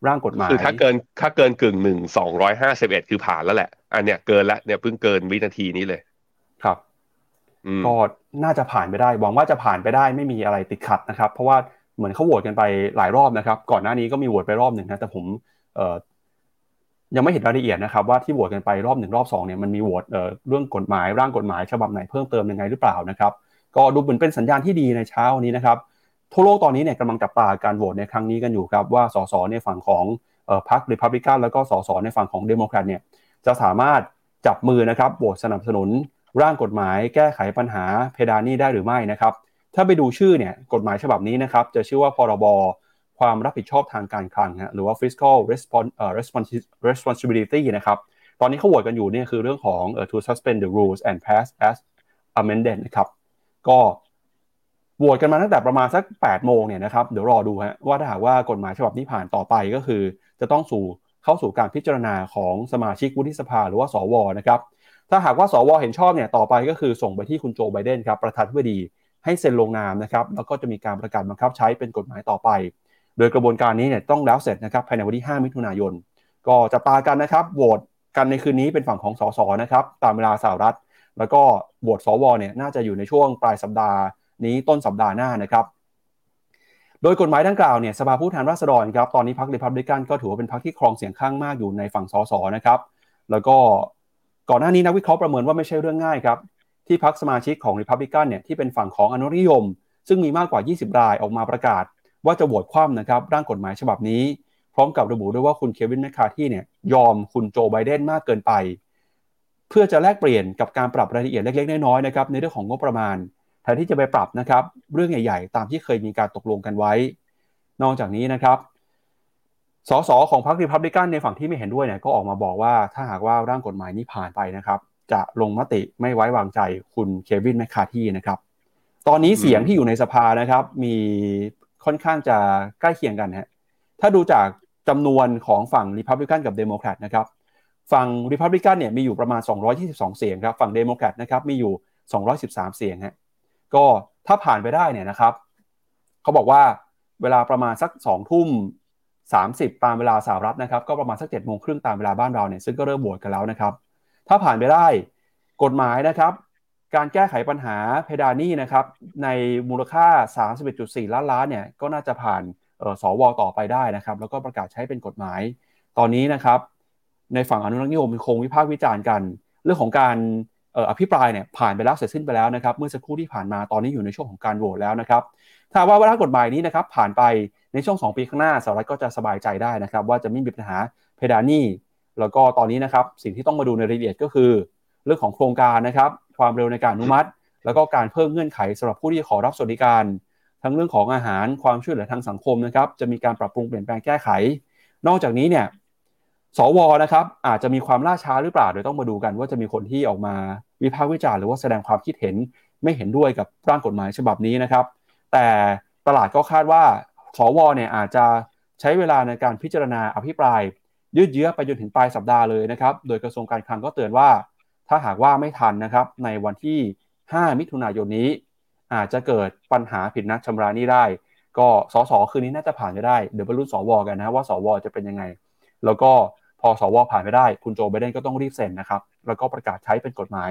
ร่างกฎหมายคือถ้าเกินถ้าเกินกึ่งหนึ่งสองร้อยห้าสิบเอ็ดคือผ่านแล้วแหละ อันเนี้ยเกินแล้วเนี่ยเพิ่งเกินวินาทีนี้เลย ครับก็น่าจะผ่านไปได้หวังว่าจะผ่านไปได้ไม่มีอะไรติดขัดนะครับ เพราะว่าเหมือนเขาโหวตกันไปหลายรอบนะครับ ก่อนหน้านี้ก็มีโหวตไปรอบหนึ่งนะแต่ผมเอ่อยังไม่เห็นรายละเอียดนะครับว่าที่โหวตกันไปรอบหนึ่งรอบสองเนี่ยมันมีโหวตเรื่องกฎหมายร่างกฎหมายฉบับไหนเพิ่มเติมยังไงหรือเปล่านะครับ ก็ดูเหมือนเป็นสัญญาณที่ดีในเช้านี้นะครับ ทั่วโลกตอนนี้เนี่ยกำลังจับตาการโหวตในครั้งนี้กันอยู่ครับว่าสสในฝั่งของพรรคริพับลิกันแล้วก็สสในฝั่งของเดโมแครตเนี่ยจะสามารถจับมือนะครับโหวตสนับสนุนร่างกฎหมายแก้ไขปัญหาเพดานนี้ได้หรือไม่นะครับ ถ้าไปดูชื่อเนี่ยกฎหมายฉบับนี้นะครับจะชื่อว่าพรบความรับผิดชอบทางการคลังหรือว่า fiscal responsibility นะครับ ตอนนี้เขาโหวตกันอยู่เนี่ยคือเรื่องของ to suspend the rules and pass as amended นะครับ ก็ โหวตกันมาตั้งแต่ประมาณสัก8โมงเนี่ยนะครับเดี๋ยวรอดูฮะว่าถ้าหากว่ากฎหมายฉบับนี้ผ่านต่อไปก็คือ จะต้องสู่เข้าสู่การพิจารณาของสมาชิกวุฒิสภาหรือว่าสวนะครับถ้าหากว่าสวเห็นชอบเนี่ยต่อไปก็คือส่งไปที่คุณโจไบเดนครับประธานาธิบดีให้เซ็นลงนามนะครับแล้วก็จะมีการประกาศบังคับใช้เป็นกฎหมายต่อไป โดยกระบวนการนี้เนี่ยต้องแล้วเสร็จนะครับภายในวันที่ 5 มิถุนายน ก็จะตากันนะครับโหวตกันในคืนนี้เป็นฝั่งของสสนะครับตามเวลาสหรัฐ แล้วก็โหวตสวเนี่ยน่าจะอยู่ในช่วงปลายสัปดาห์ นี้ต้นสัปดาห์หน้านะครับโดยกฎหมายดังกล่าวเนี่ยสภาผู้แทนราษฎรครับตอนนี้พรรครีพับลิกันก็ถือว่าเป็นพรรคที่ครองเสียงข้างมากอยู่ในฝั่งสสนะครับ แล้วก็ก่อนหน้านี้นักวิเคราะห์ประเมินว่าไม่ใช่เรื่องง่ายครับ ที่พรรคสมาชิกของริพับลิกันเนี่ยที่เป็นฝั่งของอนุนิยม ซึ่งมีมากกว่า 20 รายออกมาประกาศ ว่าจะโหวตคว่ำนะครับร่างกฎหมายฉบับนี้ พร้อมกับระบุด้วยว่าคุณเควินแมคคาที่เนี่ยยอมคุณโจไบเดนมากเกินไป เพื่อจะแลกเปลี่ยนกับการปรับรายละเอียดเล็กๆน้อยๆนะครับในเรื่องของงบประมาณ แทนที่จะไปปรับนะครับ เรื่องใหญ่ ๆ ตามที่เคยมีการตกลงกันไว้ นอกจากนี้นะครับสสของพรรครีพับลิกันในฝั่งที่ไม่เห็นด้วยเนี่ยก็ออกมาบอกว่าถ้าหากว่าร่างกฎหมายนี้ผ่านไปนะครับ จะลงมติไม่ไว้วางใจคุณเควินแมคคาร์ธีนะครับ ตอนนี้เสียงที่อยู่ในสภานะครับ มีค่อนข้างจะใกล้เคียงกันฮะถ้าดูจากจำนวนของฝั่งริพับลิกันกับเดโมแครตนะครับฝั่งริพับลิกันเนี่ยมีอยู่ประมาณ 222 เสียงครับฝั่งเดโมแครตนะครับมีอยู่ 213 เสียงฮะ ก็ถ้าผ่านไปได้เนี่ยนะครับเขาบอกว่าเวลาประมาณสัก2ทุ่ม30 ตามเวลาสหรัฐนะครับ ก็ประมาณสัก7โมงครึ่งตามเวลาบ้านเราเนี่ยซึ่งก็เริ่มโหวตกันแล้วนะครับ ถ้าผ่านไปได้กฎหมายนะครับ การแก้ไขปัญหาเพดานนี้นะครับในมูลค่า 31.4 ล้านล้านเนี่ยก็น่าจะผ่านสวต่อไปได้นะครับ แล้วก็ประกาศใช้เป็นกฎหมาย ตอนนี้นะครับ ในฝั่งอนุรักษ์นิยมคงวิพากษ์วิจารณ์กัน เรื่องของการ อภิปรายเนี่ยผ่านไปแล้วเสร็จสิ้นไปแล้วนะครับเมื่อสักครู่ที่ผ่านมาตอนนี้อยู่ในช่วงของการโหวตแล้วนะครับถ้าว่าว่ากฎหมายนี้นะครับผ่านไปในช่วง 2 ปีข้างหน้าสหรัฐก็จะสบายใจได้นะครับว่าจะไม่มีปัญหาเพดานนี้แล้วก็ตอนนี้นะครับสิ่งที่ต้องมาดูในรายละเอียดก็คือ เรื่องของโครงการนะครับความเร็วในการอนุมัติ แล้วก็การเพิ่มเงื่อนไขสำหรับผู้ที่ขอรับสวัสดิการ ทั้งเรื่องของอาหารความช่วยเหลือทางสังคมนะครับจะมีการปรับปรุงเปลี่ยนแปลงแก้ไข นอกจากนี้เนี่ย สวนะครับอาจจะมีความล่าช้าหรือเปล่าเดี๋ยวต้องมาดูกัน ว่าจะมีคนที่ออกมาวิพากษ์วิจารณ์หรือว่าแสดงความคิดเห็นไม่เห็นด้วยกับร่างกฎหมายฉบับนี้นะครับ แต่ตลาดก็คาดว่าสวเนี่ยอาจจะใช้เวลาในการพิจารณาอภิปราย ยืดเยื้อไปจนถึงปลายสัปดาห์เลยนะครับ โดยกระทรวงการคลังก็เตือนว่า ถ้าหากว่าไม่ทันนะครับในวันที่ 5 มิถุนายนนี้ อาจจะเกิดปัญหาผิดนัดชำระนี้ได้ ก็สสคืนนี้น่าจะผ่านไปได้เดี๋ยวไปรุ่นสวกันนะว่าสวจะเป็นยังไง แล้วก็ อสวผ่านไปได้ คุณโจไบเดนก็ต้องรีบเซ็นนะครับ แล้วก็ประกาศใช้เป็นกฎหมาย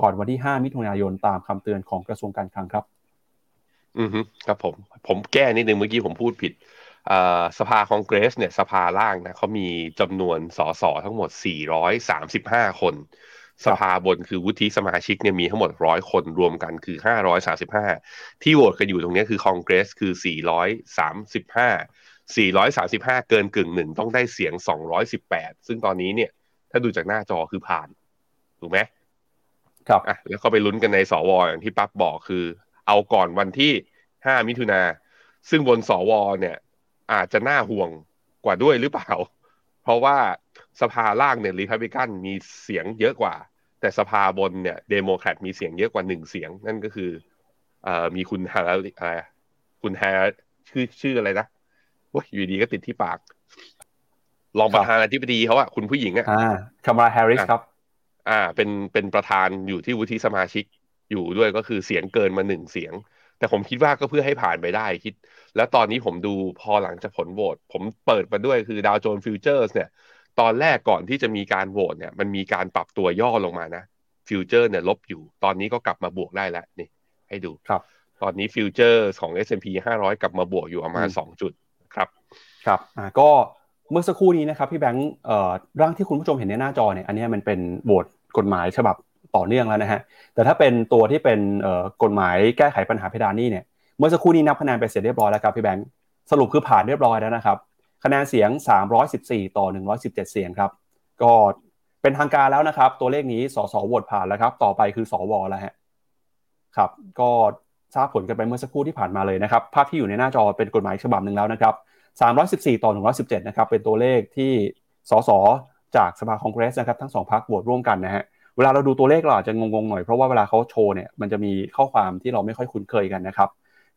ก่อนวันที่ 5 มิถุนายนตามคำเตือนของกระทรวงการคลังครับ อือฮึครับผม ผมแก้นิดนึงเมื่อกี้ผมพูดผิดสภาคองเกรสเนี่ยสภาล่างนะเขามีจำนวนสสทั้งหมด 435 คน สภาบนคือวุฒิสมาชิกเนี่ยมีทั้งหมดร้อยคนรวมกันคือ 535 ที่โหวตกันอยู่ตรงนี้คือคองเกรสคือ 435 435 เกินกึ่งหนึ่งต้องได้เสียง 218 ซึ่งตอนนี้เนี่ย ถ้าดูจากหน้าจอคือผ่าน ถูกไหมครับอะแล้วก็ไปลุ้นกันในสวอย่างที่ปั๊บบอกคือ เอาก่อนวันที่ 5 มิถุนา ซึ่งบนสวเนี่ย อาจจะน่าห่วงกว่าด้วยหรือเปล่า เพราะว่าสภาล่างเนี่ยรีพับลิกันมีเสียงเยอะกว่า แต่สภาบนเนี่ยเดโมแครตมีเสียงเยอะกว่าหนึ่งเสียง นั่นก็คือเอ่อมีคุณฮาร์อะไรคุณแฮร์ชื่อชื่ออะไรนะ ว่าอยู่ดีก็ติดที่ปาก รองประธานาธิบดีเขาอะคุณผู้หญิงอะอ่าคามาลาแฮร์ริสครับ อ่า เป็นเป็นประธานอยู่ที่วุฒิสมาชิกอยู่ด้วยก็คือเสียงเกินมาหนึ่งเสียง แต่ผมคิดว่าก็เพื่อให้ผ่านไปได้คิด แล้วตอนนี้ผมดูพอหลังจากผลโหวตผมเปิดมาด้วยคือดาวโจนส์ futures เนี่ย ตอนแรกก่อนที่จะมีการโหวตเนี่ย มันมีการปรับตัวย่อลงมานะ future เนี่ยลบอยู่ ตอนนี้ก็กลับมาบวกได้แล้วนี่ ให้ดูครับ ตอนนี้ future ของ S&P 500 กลับมาบวกอยู่ประมาณ2จุด ครับครับอ่าก็เมื่อสักครู่นี้นะครับพี่แบงค์เอ่อร่างที่คุณผู้ชมเห็นในหน้าจอเนี่ยอันนี้มันเป็นโหวตกฎหมายฉบับต่อเนื่องแล้วนะฮะแต่ถ้าเป็นตัวที่เป็นเอ่อกฎหมายแก้ไขปัญหาเพดานหนี่เนี่ยเมื่อสักครู่นี้นับคะแนนไปเสร็จเรียบร้อยแล้วครับพี่แบงค์สรุปคือผ่านเรียบร้อยแล้วนะครับคะแนนเสียง 314 ต่อ 117 เสียงครับ ก็เป็นทางการแล้วนะครับ ตัวเลขนี้สสโหวตผ่านแล้วครับ ต่อไปคือสวแล้วฮะครับ ก็ ทราบผลกันไปเมื่อสักครู่ที่ผ่านมาเลยนะครับ ภาพที่อยู่ในหน้าจอเป็นกฎหมายฉบับหนึ่งแล้วนะครับ 314 ต่อ 117 นะครับ เป็นตัวเลขที่สสจากสภาคองเกรสนะครับทั้งสองพรรคโหวตร่วมกันนะฮะเวลาเราดูตัวเลขเราอาจจะงงๆหน่อยเพราะว่าเวลาเขาโชว์เนี่ยมันจะมีข้อความที่เราไม่ค่อยคุ้นเคยกันนะครับ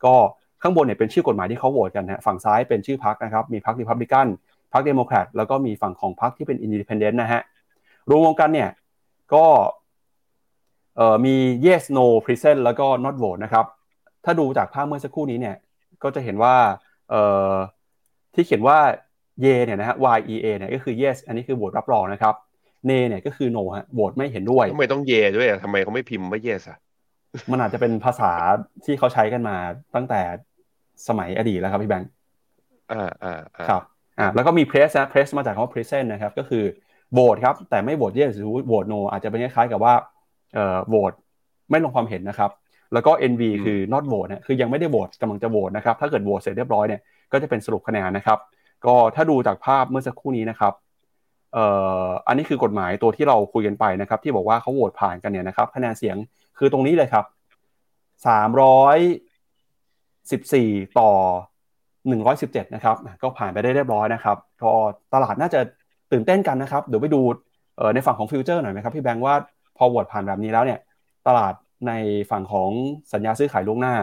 ก็ข้างบนเนี่ยเป็นชื่อกฎหมายที่เขาโหวตกันนะฝั่งซ้ายเป็นชื่อพรรคนะครับ มีพรรครีพับลิกันพรรคเดโมแครตแล้วก็มีฝั่งของพรรคที่เป็น independent นะฮะรวมกันเนี่ยก็มี yes no present แล้วก็ not vote นะครับ ถ้าดูจากภาพเมื่อสักครู่นี้เนี่ย ก็จะเห็นว่าเอ่อที่เขียนว่า y เนี่ยนะฮะ y e a เนี่ยก็คือ yes อันนี้คือโหวตรับรองนะครับ nay เนี่ยก็คือ no ฮะโหวตไม่เห็นด้วยทำไมต้อง yea ด้วยอะทำไมเขาไม่พิมพ์ว่า yes อะมันอาจจะเป็นภาษาที่เขาใช้กันมาตั้งแต่สมัยอดีตแล้วครับพี่แบงค์อ่าอ่าอ่าครับอ่าแล้วก็มี press นะ press มาจากคำว่า present นะครับ ก็คือโหวตครับ แต่ไม่โหวต yes หรือโหวต no อาจจะเป็นคล้ายๆกับว่าเอ่อโหวตไม่ลงความเห็นนะครับ แล้วก็ NV คือ not vote นะคือยังไม่ได้โหวตกำลังจะโหวตนะครับ ถ้าเกิดโหวตเสร็จเรียบร้อยเนี่ยก็จะเป็นสรุปคะแนนนะครับ ก็ถ้าดูจากภาพเมื่อสักครู่นี้นะครับเอ่ออันนี้คือกฎหมายตัวที่เราคุยกันไปนะครับ ที่บอกว่าเขาโหวตผ่านกันเนี่ยนะครับคะแนนเสียงคือตรงนี้เลยครับสามร้อยสิบสี่ต่อหนึ่งร้อยสิบเจ็ดนะครับ ก็ผ่านไปได้เรียบร้อยนะครับก็ตลาดน่าจะตื่นเต้นกันนะครับ เดี๋ยวไปดูในฝั่งของฟิวเจอร์หน่อยไหมครับพี่แบงค์ว่าพอโหวตผ่านแบบนี้แล้วเนี่ย ตลาด ในฝั่งของสัญญาซื้อขายล่วงหน้า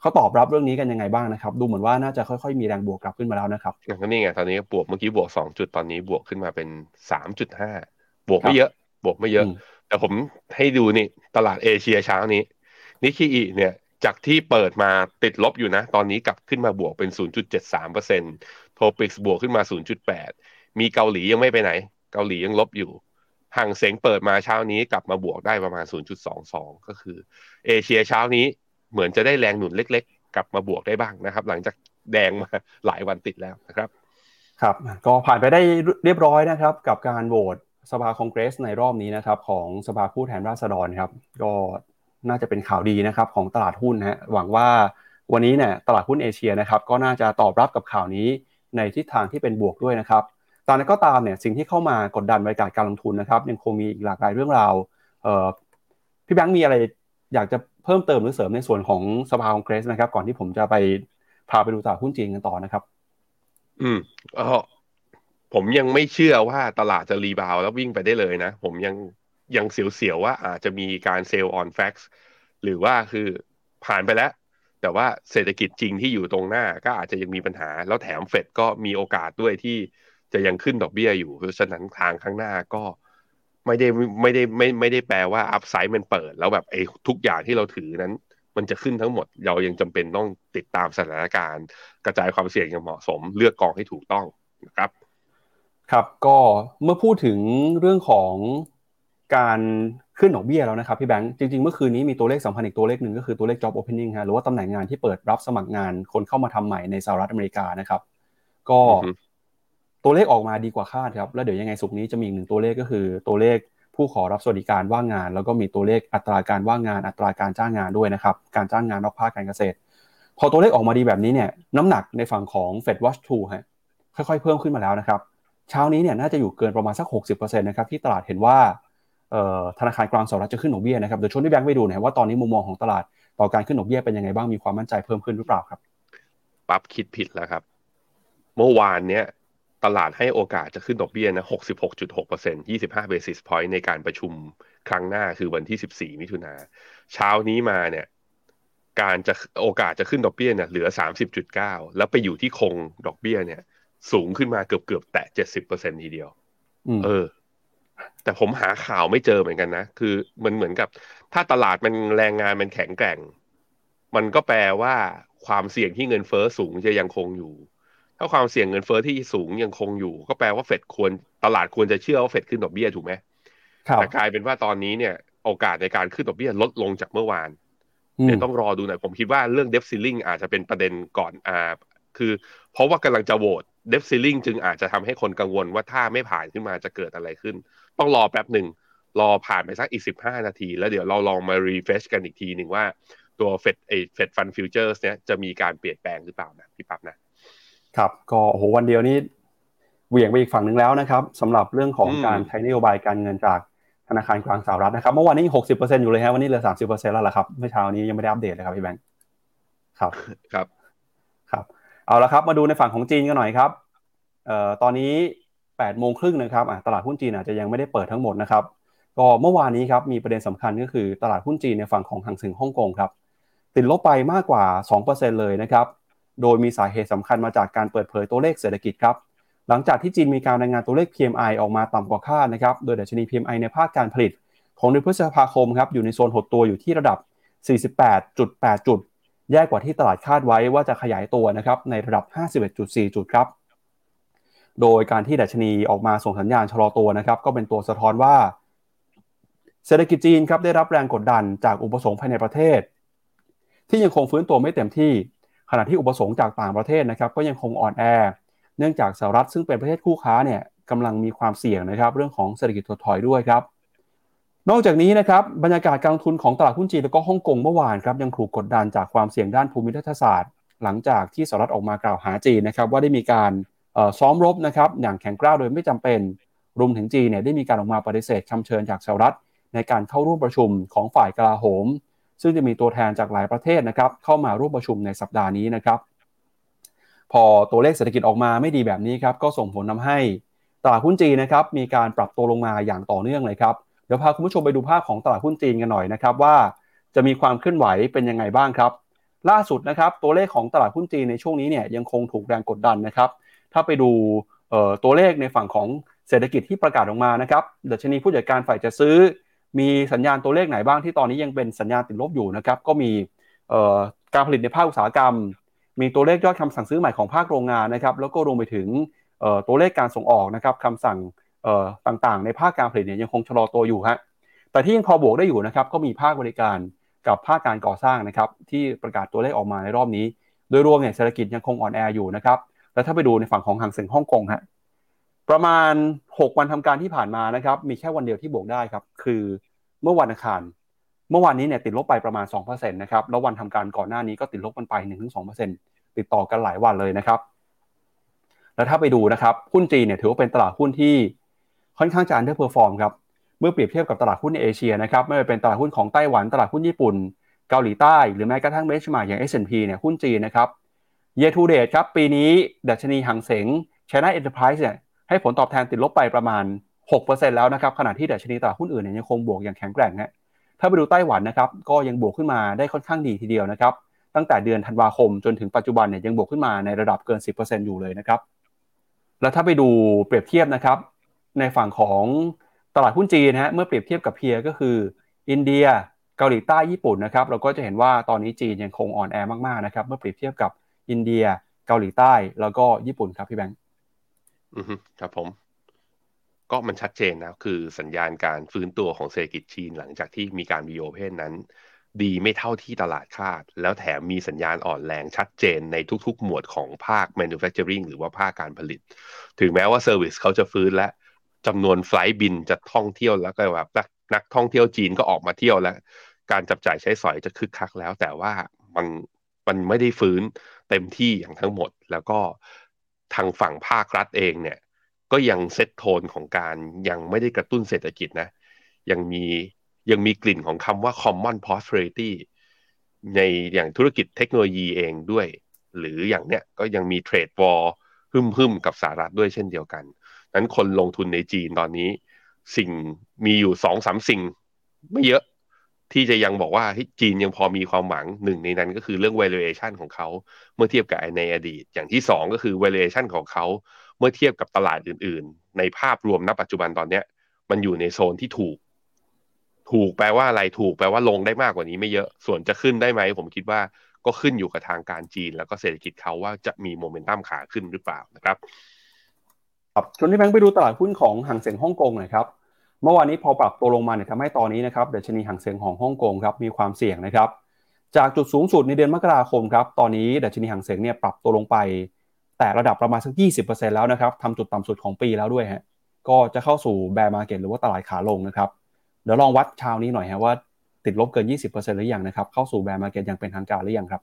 เขาตอบรับเรื่องนี้กันยังไงบ้างนะครับ ดูเหมือนว่าน่าจะค่อยๆมีแรงบวกกลับขึ้นมาแล้วนะครับก็นี่ไงตอนนี้บวกเมื่อกี้บวกสองจุดตอนนี้บวกขึ้นมาเป็นสามจุดห้าบวกไม่เยอะ บวกไม่เยอะ แต่ผมให้ดูนี่ตลาดเอเชียเช้านี้นิก k อีเนี่ยจากที่เปิดมาติดลบอยู่นะ ตอนนี้กลับขึ้นมาบวกเป็น 0.73%โทปิกส์บวกขึ้นมา 0.8 มีเกาหลียังไม่ไปไหน เกาหลียังลบอยู่ ห่างเสงเปิดมาเช้านี้กลับมาบวกได้ประมาณ 0.22 ก็คือ เอเชียเช้านี้เหมือนจะได้แรงหนุนเล็ก ๆ กลับมาบวกได้บ้างนะครับ หลังจากแดงมาหลายวันติดแล้วนะครับ ครับก็ผ่านไปได้เรียบร้อยนะครับ กับการโหวตสภาคองเกรสในรอบนี้นะครับ ของสภาผู้แทนราษฎรครับ ก็น่าจะเป็นข่าวดีนะครับของตลาดหุ้นนะฮะหวังว่าวันนี้เนี่ยตลาดหุ้นเอเชียนะครับ ก็น่าจะตอบรับกับข่าวนี้ในทิศทางที่เป็นบวกด้วยนะครับ ตอนนั้นก็ตามเนี่ยสิ่งที่เข้ามากดดันบรรยากาศการลงทุนนะครับยังคงมีอีกหลากหลายเรื่องราวพี่แบงค์มีอะไรอยากจะเพิ่มเติมหรือเสริมในส่วนของสภาคองเกรสนะครับ ก่อนที่ผมจะไปพาไปดูตลาดหุ้นจีนกันต่อนะครับ อืมอ๋อผมยังไม่เชื่อว่าตลาดจะ rebound แล้ววิ่งไปได้เลยนะ ผมยังยังเสียวๆว่าอาจจะมีการ sell on fact หรือว่าคือผ่านไปแล้ว แต่ว่าเศรษฐกิจจริงที่อยู่ตรงหน้าก็อาจจะยังมีปัญหา แล้วแถมเฟดก็มีโอกาสด้วยที่ จะยังขึ้นดอกเบี้ยอยู่ เพราะฉะนั้นทางข้างหน้าก็ไม่ได้ไม่ได้ไม่ไม่ได้แปลว่า upside มันเปิด แล้วแบบไอ้ทุกอย่างที่เราถือนั้น มันจะขึ้นทั้งหมด เรายังจำเป็นต้องติดตามสถานการณ์ กระจายความเสี่ยงอย่างเหมาะสม เลือกกองให้ถูกต้องนะครับ ครับก็เมื่อพูดถึงเรื่องของการขึ้นดอกเบี้ยแล้วนะครับพี่แบงค์จริงๆ เมื่อคืนนี้มีตัวเลขสำคัญอีกตัวเลขหนึ่งก็คือตัวเลข job opening ฮะหรือว่าตำแหน่งงานที่เปิดรับสมัครงานคนเข้ามาทำใหม่ในสหรัฐอเมริกานะครับ ก็ ตัวเลขออกมาดีกว่าคาดครับ แล้วเดี๋ยวยังไงสุกนี้จะมีอีกหนึ่งตัวเลขก็คือ ตัวเลขผู้ขอรับสวัสดิการว่างงาน แล้วก็มีตัวเลขอัตราการว่างงาน อัตราการจ้างงานด้วยนะครับ การจ้างงานนอกภาคการเกษตร พอตัวเลขออกมาดีแบบนี้เนี่ย น้ำหนักในฝั่งของ Fed Watch 2ฮะค่อยๆ เพิ่มขึ้นมาแล้วนะครับ เช้านี้เนี่ยน่าจะอยู่เกินประมาณสัก 60%นะครับที่ตลาดเห็นว่าธนาคารกลางสหรัฐจะขึ้นดอกเบี้ยนะครับเดี๋ยวชวนที่แบงค์ไปดูนะว่าตอนนี้มุมมองของตลาดต่อการขึ้นดอกเบี้ยเป็นยังไงบ้างมีความมั่นใจเพิ่มขึ้นหรือเปล่าครับปั๊บคิดผิดแล้วครับ เมื่อวานเนี้ย ตลาดให้โอกาสจะขึ้นดอกเบี้ยนะ 66.6% 25 basis point ในการประชุมครั้งหน้าคือวันที่ 14 มิถุนาเช้านี้มาเนี่ยการจะโอกาสจะขึ้นดอกเบี้ยเนี่ยเหลือ 30.9 แล้วไปอยู่ที่คงดอกเบี้ยเนี่ย สูงขึ้นมาเกือบเกือบแตะ 70%ทีเดียวเออ แต่ผมหาข่าวไม่เจอเหมือนกันนะ คือมันเหมือนกับ ถ้าตลาดมันแรงงานมันแข็งแกร่ง มันก็แปลว่าความเสี่ยงที่เงินเฟ้อสูงจะยังคงอยู่ ถ้าความเสี่ยงเงินเฟ้อที่สูงยังคงอยู่ ก็แปลว่าเฟดควรตลาดควรจะเชื่อว่าเฟดขึ้นดอกเบี้ยถูกไหมแต่กลายเป็นว่าตอนนี้เนี่ยโอกาสในการขึ้นดอกเบี้ยลดลงจากเมื่อวานเดี๋ยวต้องรอดูหน่อยผมคิดว่าเรื่อง debt ceiling อาจจะเป็นประเด็นก่อนอ่าคือ เพราะว่ากำลังจะโหวต debt ceiling จึงอาจจะทำให้คนกังวลว่าถ้าไม่ผ่านขึ้นมาจะเกิดอะไรขึ้น ต้องรอแป๊บหนึ่งรอผ่านไปสักอีกสิบห้านาที แล้วเดี๋ยวเราลองมา refresh กันอีกทีหนึ่งว่าตัวเฟดเอ Fed funds futures เนี่ยจะมีการเปลี่ยนแปลงหรือเปล่านะพี่ปั๊บนะ ครับก็โอ้โหวันเดียวนี้เหวี่ยงไปอีกฝั่งหนึ่งแล้วนะครับสำหรับเรื่องของการใช้นโยบายการเงินจากธนาคารกลางสหรัฐนะครับเมื่อวานนี้หกสิบเปอร์เซ็นอยู่เลยฮะวันนี้เหลือสามสิบเปอร์เซ็นแล้วล่ะครับเมื่อเช้านี้ยังไม่ได้อัปเดตเลยครับพี่แบงค์ครับครับครับเอาละครับมาดูในฝั่งของจีนกันหน่อยครับเอ่อตอนนี้แปดโมงครึ่งนะครับตลาดหุ้นจีนอาจจะยังไม่ได้เปิดทั้งหมดนะครับก็เมื่อวานนี้ครับมีประเด็นสำคัญก็คือตลาดหุ้นจีนในฝั่งของหางเสงฮ่องกงครับติดลบไปมากกว่า 2%เลยนะครับ โดยมีสาเหตุสำคัญมาจากการเปิดเผยตัวเลขเศรษฐกิจครับหลังจากที่จีนมีการรายงานตัวเลข PMI ออกมาต่ำกว่าคาดนะครับโดยดัชนี PMI ในภาคการผลิต ของเดือนพฤษภาคมครับอยู่ในโซนหดตัวอยู่ที่ระดับ 48.8 จุด แย่กว่าที่ตลาดคาดไว้ว่าจะขยายตัวนะครับในระดับ 51.4 จุดครับโดยการที่ดัชนีออกมาส่งสัญญาณชะลอตัวนะครับก็เป็นตัวสะท้อนว่า เศรษฐกิจจีนครับได้รับแรงกดดันจากอุปสงค์ภายในประเทศ ที่ยังคงฟื้นตัวไม่เต็มที่ ขณะที่อุปสงค์จากต่างประเทศนะครับก็ยังคงอ่อนแอ เนื่องจากสหรัฐซึ่งเป็นประเทศคู่ค้าเนี่ยกำลังมีความเสี่ยงนะครับเรื่องของเศรษฐกิจถดถอยด้วยครับ นอกจากนี้นะครับบรรยากาศการทุนของตลาดหุ้นจีนแล้วก็ฮ่องกงเมื่อวานครับยังถูกกดดันจากความเสี่ยงด้านภูมิรัฐศาสตร์ หลังจากที่สหรัฐออกมากล่าวหาจีนนะครับว่าได้มีการซ้อมรบนะครับอย่างแข็งกร้าวโดยไม่จำเป็นรวมถึงจีนเนี่ยได้มีการออกมาปฏิเสธคำเชิญจากสหรัฐ ในการเข้าร่วมประชุมของฝ่ายกลาโหม ซึ่งจะมีตัวแทนจากหลายประเทศนะครับเข้ามาร่วมประชุมในสัปดาห์นี้นะครับ พอตัวเลขเศรษฐกิจออกมาไม่ดีแบบนี้ครับก็ส่งผลทาให้ตลาดหุ้นจีนนะครับมีการปรับตัวลงมาอย่างต่อเนื่องเลยครับเดี๋ยวพาคุณผู้ชมไปดูภาพของตลาดหุ้นจีนกันหน่อยนะครับว่าจะมีความเคลื่อนไหวเป็นยังไงบ้างครับ ล่าสุดนะครับตัวเลขของตลาดหุ้นจีนในช่วงนี้เนี่ยยังคงถูกแรงกดดันนะครับ ถ้าไปดูตัวเลขในฝั่งของเศรษฐกิจที่ประกาศออกมานะครับดัชนีผู้จัดการฝ่ายจะซื้อ มีสัญญาณตัวเลขไหนบ้างที่ตอนนี้ยังเป็นสัญญาณติดลบอยู่นะครับ ก็มีการผลิตในภาคอุตสาหกรรม มีตัวเลขยอดคำสั่งซื้อใหม่ของภาคโรงงานนะครับ แล้วก็รวมไปถึงตัวเลขการส่งออกนะครับคำสั่งต่างๆ ในภาคการผลิตเนี่ยยังคงชะลอตัวอยู่ฮะ แต่ที่ยังพอบวกได้อยู่นะครับก็มีภาคบริการกับภาคการก่อสร้างนะครับที่ประกาศตัวเลขออกมาในรอบนี้ โดยรวมเนี่ยเศรษฐกิจยังคงอ่อนแออยู่นะครับ แล้วถ้าไปดูในฝั่งของหางเส็งฮ่องกงฮะ ประมาณ 6 วันทำการที่ผ่านมานะครับ มีแค่วันเดียวที่บวกได้ครับ คือเมื่อวันอังคาร เมื่อวานนี้เนี่ยติดลบไปประมาณ2%นะครับ แล้ววันทำการก่อนหน้านี้ก็ติดลบกันไป 1-2%ติดต่อกันหลายวันเลยนะครับ แล้วถ้าไปดูนะครับหุ้นจีนเนี่ยถือว่าเป็นตลาดหุ้นที่ค่อนข้างจะ underperform ครับ เมื่อเปรียบเทียบกับตลาดหุ้นในเอเชียนะครับ ไม่ว่าเป็นตลาดหุ้นของไต้หวัน ตลาดหุ้นญี่ปุ่น เกาหลีใต้ หรือแม้กระทั่ง benchmark อย่าง S&P เนี่ยหุ้นจีนนะครับ year to date ครับปีนี้ดัชนีฮั่งเส็ง China Enterprise เนี่ย ให้ผลตอบแทนติดลบไปประมาณ 6%แล้วนะครับขณะที่ดัชนีตลาดหุ้นอื่นเนี่ยยังคงบวกอย่างแข็งแกร่งฮะถ้าไปดูไต้หวันนะครับก็ยังบวกขึ้นมาได้ค่อนข้างดีทีเดียวนะครับตั้งแต่เดือนธันวาคมจนถึงปัจจุบันเนี่ยยังบวกขึ้นมาในระดับเกิน 10%อยู่เลยนะครับแล้วถ้าไปดูเปรียบเทียบนะครับในฝั่งของตลาดหุ้นจีนนะฮะเมื่อเปรียบเทียบกับเพียก็คือ อินเดียเกาหลีใต้ญี่ปุ่นนะครับเราก็จะเห็นว่าตอนนี้จีนยังคงอ่อนแอมากๆนะครับเมื่อเปรียบเทียบกับอินเดีย เกาหลีใต้แล้วก็ญี่ปุ่นครับพี่แบงค์ อือครับผม ก็มันชัดเจนนะ คือสัญญาณการฟื้นตัวของเศรษฐกิจจีนหลังจากที่มีการวีโอเพนนั้น ดีไม่เท่าที่ตลาดคาด แล้วแถมมีสัญญาณอ่อนแรงชัดเจนในทุกๆ หมวดของภาค manufacturing หรือว่าภาคการผลิต ถึงแม้ว่า service เขาจะฟื้นและจำนวน flight บินจะท่องเที่ยวแล้วก็แบบนักนักท่องเที่ยวจีนก็ออกมาเที่ยวแล้ว การจับจ่ายใช้สอยจะคึกคักแล้ว แต่ว่ามันมันไม่ได้ฟื้นเต็มที่อย่างทั้งหมดแล้วก็ ทางฝั่งภาครัฐเองเนี่ย ก็ยัง set tone ของการยังไม่ได้กระตุ้นเศรษฐกิจนะ ยังมียังมีกลิ่นของคำว่า common prosperity ในอย่างธุรกิจเทคโนโลยีเองด้วย หรืออย่างเนี้ยก็ยังมีเทรดวอลหึมหึมกับสหรัฐด้วยเช่นเดียวกันนั้นคนลงทุนในจีนตอนนี้ สิ่งมีอยู่สองสามสิ่ง ไม่เยอะ ที่จะยังบอกว่าจีนยังพอมีความหวังหนึ่งในนั้นก็คือเรื่อง valuation ของเขาเมื่อเทียบกับในอดีต อย่างที่สองก็คือ valuation ของเขาเมื่อเทียบกับตลาดอื่น ๆ ในภาพรวมณปัจจุบันตอนเนี้ย มันอยู่ในโซนที่ถูก ถูกแปลว่าอะไรถูกแปลว่าลงได้มากกว่านี้ไม่เยอะส่วนจะขึ้นได้ไหมผมคิดว่าก็ขึ้นอยู่กับทางการจีน แล้วก็เศรษฐกิจเขาว่าจะมีโมเมนตัมขาขึ้นหรือเปล่านะครับครับชวนที่แบงค์ไปดูตลาดหุ้นของห่างเสียงฮ่องกงหน่อยครับ เมื่อวานนี้พอปรับตัวลงมาเนี่ยทำให้ตอนนี้นะครับดัชนีห่างเสียงของฮ่องกงครับมีความเสี่ยงนะครับ จากจุดสูงสุดในเดือนมกราคมครับตอนนี้ดัชนีห่างเสียงเนี่ยปรับตัวลงไป แต่ระดับประมาณสัก 20%แล้วนะครับทำจุดต่ำสุดของปีแล้วด้วยฮะก็จะเข้าสู่ bear market หรือว่าตลาดขาลงนะครับเดี๋ยวลองวัดเช้านี้หน่อยฮะว่าติดลบเกิน 20%หรือยังนะครับเข้าสู่ bear market อย่างเป็นทางการหรือยังครับ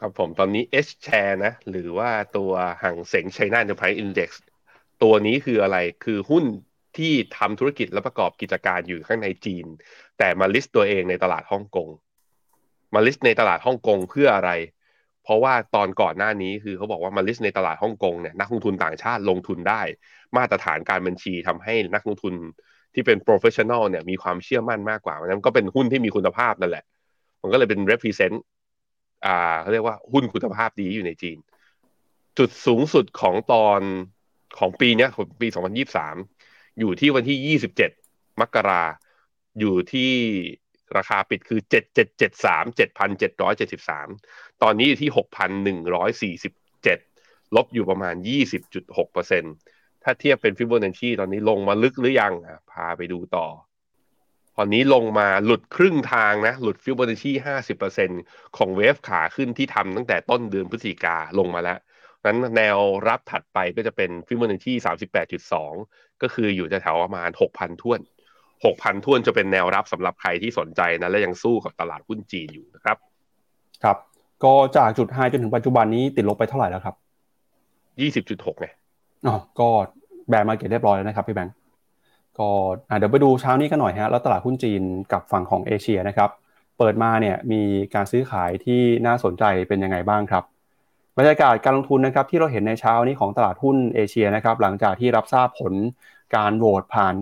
ครับผมตอนนี้ H share นะ หรือว่าตัวฮั่งเส็ง China Enterprise Index ตัวนี้คืออะไรคือหุ้น ที่ทำธุรกิจและประกอบกิจการอยู่ข้างในจีน แต่มา list ตัวเองในตลาดฮ่องกงมา list ในตลาดฮ่องกงเพื่ออะไร เพราะว่าตอนก่อนหน้านี้คือเขาบอกว่ามา list ในตลาดฮ่องกงเนี่ยนักลงทุนต่างชาติลงทุนได้ มาตรฐานการบัญชีทำให้นักลงทุนที่เป็น professional เนี่ยมีความเชื่อมั่นมากกว่านั้นก็เป็นหุ้นที่มีคุณภาพนั่นแหละ มันก็เลยเป็น represent อ่าเขาเรียกว่าหุ้นคุณภาพดีอยู่ในจีน จุดสูงสุดของตอนของปีนี้ของปี 2023 อยู่ที่วันที่ 27 มกราอยู่ที่ราคาปิดคือ 7773 7,773 ตอนนี้อยู่ที่ 6,147 ลบอยู่ประมาณ 20.6%ถ้าเทียบเป็นฟิโบนัชชีตอนนี้ลงมาลึกหรือยังพาไปดูต่อ ตอนนี้ลงมาหลุดครึ่งทางนะ หลุดฟิโบนัชชี 50%ของ wave ขาขึ้นที่ทำตั้งแต่ต้นเดือนพฤศจิกาลงมาแล้ว นั้นแนวรับถัดไปก็จะเป็นฟิโบนัชชี38.2 ก็คืออยู่แถวประมาณ 6,000ท้วน 6,000ท้วนจะเป็นแนวรับสำหรับใครที่สนใจนะและยังสู้กับตลาดหุ้นจีนอยู่นะครับ ครับ ก็จากจุดไฮจนถึงปัจจุบันนี้ติดลบไปเท่าไหร่แล้วครับ 20.6ไงอ๋อก็แบร์มาเก็ตเรียบร้อยแล้วนะครับพี่แบงก์ก็เดี๋ยวไปดูเช้านี้กันหน่อยฮะแล้วตลาดหุ้นจีนกับฝั่งของเอเชียนะครับ เปิดมาเนี่ยมีการซื้อขายที่น่าสนใจเป็นยังไงบ้างครับ บรรยากาศการลงทุนนะครับที่เราเห็นในเช้านี้ของตลาดหุ้นเอเชียนะครับหลังจากที่รับทราบผลการโหวตผ่าน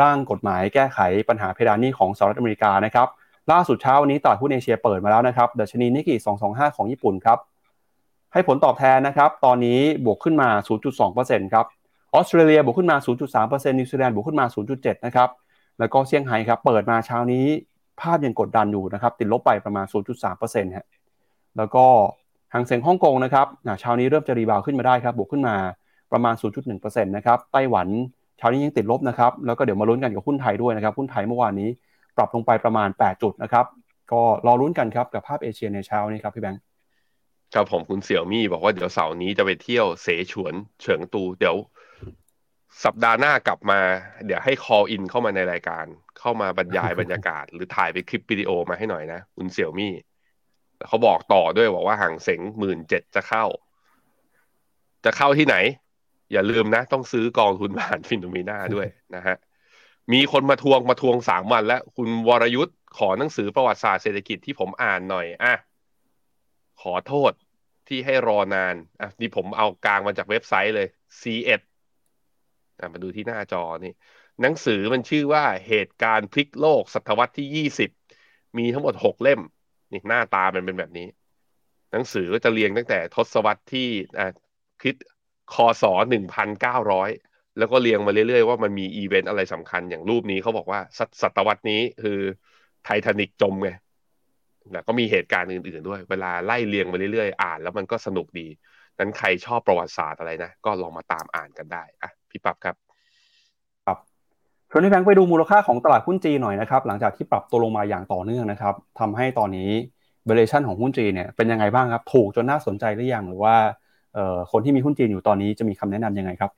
ร่างกฎหมายแก้ไขปัญหาเพดานหนี้ของสหรัฐอเมริกานะครับล่าสุดเช้าวันนี้ตลาดหุ้นเอเชียเปิดมาแล้วนะครับดัชนีนิกเกอิ225 ของญี่ปุ่นครับให้ผลตอบแทนนะครับตอนนี้บวกขึ้นมา 0.2%ครับออสเตรเลียบวกขึ้นมา 0.3%นิวซีแลนด์บวกขึ้นมา 0.7 นะครับแล้วก็เซี่ยงไฮ้ครับเปิดมาเช้านี้ภาพยังกดดันอยู่นะครับติดลบไปประมาณ 0.3%ฮะแล้วก็ ฮั่งเส็งฮ่องกงนะครับเช้านี้เริ่มจะ rebound ขึ้นมาได้ครับบวกขึ้นมาประมาณ 0.1%นะครับไต้หวันเช้านี้ยังติดลบนะครับแล้วก็เดี๋ยวมาลุ้นกันกับหุ้นไทยด้วยนะครับหุ้นไทยเมื่อวานนี้ปรับลงไปประมาณ 8 จุดนะครับก็รอลุ้นกันครับกับภาพเอเชียในเช้านี้ครับพี่แบงค์ครับผมคุณเสี่ยวมี่บอกว่าเดี๋ยวเสาร์นี้จะไปเที่ยวเสฉวนเฉิงตู เดี๋ยวสัปดาห์หน้ากลับมา เดี๋ยวให้ call in เข้ามาในรายการ เข้ามาบรรยายบรรยากาศ หรือถ่ายไปคลิปวิดีโอมาให้หน่อยนะ คุณเสี่ยวมี่ เขาบอกต่อด้วยบอกว่าห่างเสงหมื่นเจ็ดจะเข้า จะเข้าที่ไหน อย่าลืมนะ ต้องซื้อกองทุนผ่านฟินโนมีนาด้วยนะฮะมีคนมาทวงมาทวงสามวันแล้ว คุณวรยุทธ์ขอหนังสือประวัติศาสตร์เศรษฐกิจที่ผมอ่านหน่อยอะขอโทษที่ให้รอนานอะนี่ผมเอากลางมาจากเว็บไซต์เลย C1 อะมาดูที่หน้าจอนี่หนังสือมันชื่อว่าเหตุการณ์พลิกโลกศตวรรษที่ยี่สิบมีทั้งหมดหกเล่ม นี่หน้าตามันเป็นแบบนี้ หนังสือก็จะเรียงตั้งแต่ทศวรรษที่อ่าคิดคศหนึ่งพันเก้าร้อยแล้วก็เรียงมาเรื่อยๆ ว่ามันมีอีเวนต์อะไรสำคัญอย่างรูปนี้เขาบอกว่าศตวรรษนี้คือไททานิกจมไงแล้วก็มีเหตุการณ์อื่นๆด้วย เวลาไล่เรียงมาเรื่อยๆ อ่านแล้วมันก็สนุกดี นั้นใครชอบประวัติศาสตร์อะไรนะ ก็ลองมาตามอ่านกันได้ อะ พี่ปั๊บครับ ชวนพี่แบงค์ไปดูมูลค่าของตลาดหุ้นจีนหน่อยนะครับ หลังจากที่ปรับตัวลงมาอย่างต่อเนื่องนะครับทำให้ตอนนี้เบลเลชันของหุ้นจีนเนี่ยเป็นยังไงบ้างครับ ถูกจนน่าสนใจหรือยังหรือว่าคนที่มีหุ้นจีนอยู่ตอนนี้จะมีคำแนะนํำยังไงครับ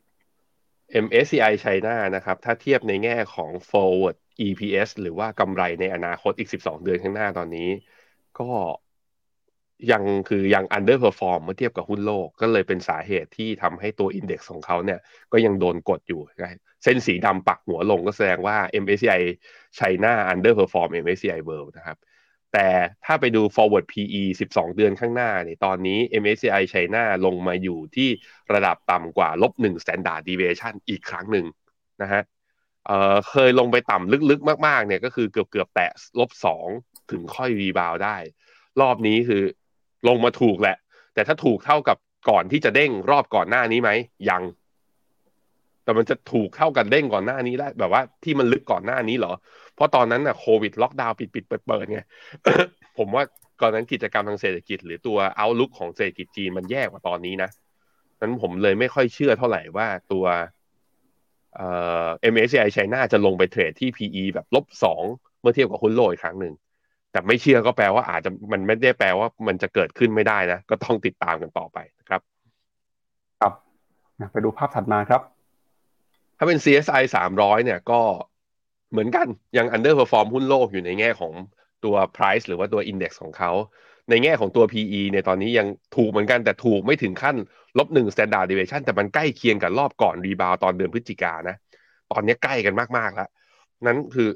MSCI China นะครับ ถ้าเทียบในแง่ของ forward EPS หรือว่ากำไรในอนาคตอีก 12 เดือนข้างหน้าตอนนี้ ก็ ยังคือยัง underperform เมื่อเทียบกับหุ้นโลกก็เลยเป็นสาเหตุที่ทำให้ตัว index ของเขาเนี่ยก็ยังโดนกดอยู่ เส้นสีดำปักหัวลงก็แสดงว่า MSCI China underperform MSCI World นะครับ แต่ถ้าไปดู forward PE 12 เดือนข้างหน้าเนี่ยตอนนี้ MSCI China ลงมาอยู่ที่ระดับต่ำกว่าลบ1 standard deviation อีกครั้งหนึ่งนะฮะเเคยลงไปต่ำลึกๆมากๆเนี่ยก็คือเกือบเกือบแตะลบ2ถึงค่อยรีบาวได้ รอบนี้คือ ลงมาถูกแหละ แต่ถ้าถูกเท่ากับก่อนที่จะเด้งรอบก่อนหน้านี้ไหมยัง แต่มันจะถูกเท่ากันเด้งก่อนหน้านี้ได้ แบบว่าที่มันลึกก่อนหน้านี้เหรอ เพราะตอนนั้นน่ะโควิดล็อกดาวน์ปิดปิดเปิดเปิดไงผมว่าก่อนนั้นกิจกรรมทางเศรษฐกิจ หรือตัวเอาลุกของเศรษฐกิจจีนมันแย่กว่าตอนนี้นะนั้นผมเลยไม่ค่อยเชื่อเท่าไหร่ว่าตัวเอ่อ MSCI ไชน่าจะลงไปเทรดที่ PE แบบลบสองเมื่อเทียบกับหุ้นโลกอีกครั้งหนึ่ง แต่ไม่เชื่อก็แปลว่าอาจจะมันไม่ได้แปลว่ามันจะเกิดขึ้นไม่ได้นะ ก็ต้องติดตามกันต่อไปนะครับ ครับไปดูภาพถัดมาครับ ถ้าเป็น CSI 300 เนี่ยก็เหมือนกันยัง underperform หุ้นโลกอยู่ในแง่ของตัว price หรือว่าตัว index ของเขา ในแง่ของตัว PE ในตอนนี้ยังถูกเหมือนกันแต่ถูกไม่ถึงขั้นลบหนึ่ง standard deviation แต่มันใกล้เคียงกับรอบก่อน rebound ตอนเดือนพฤศจิกานะ ตอนนี้ใกล้กันมากๆแล้ว นั้นคือ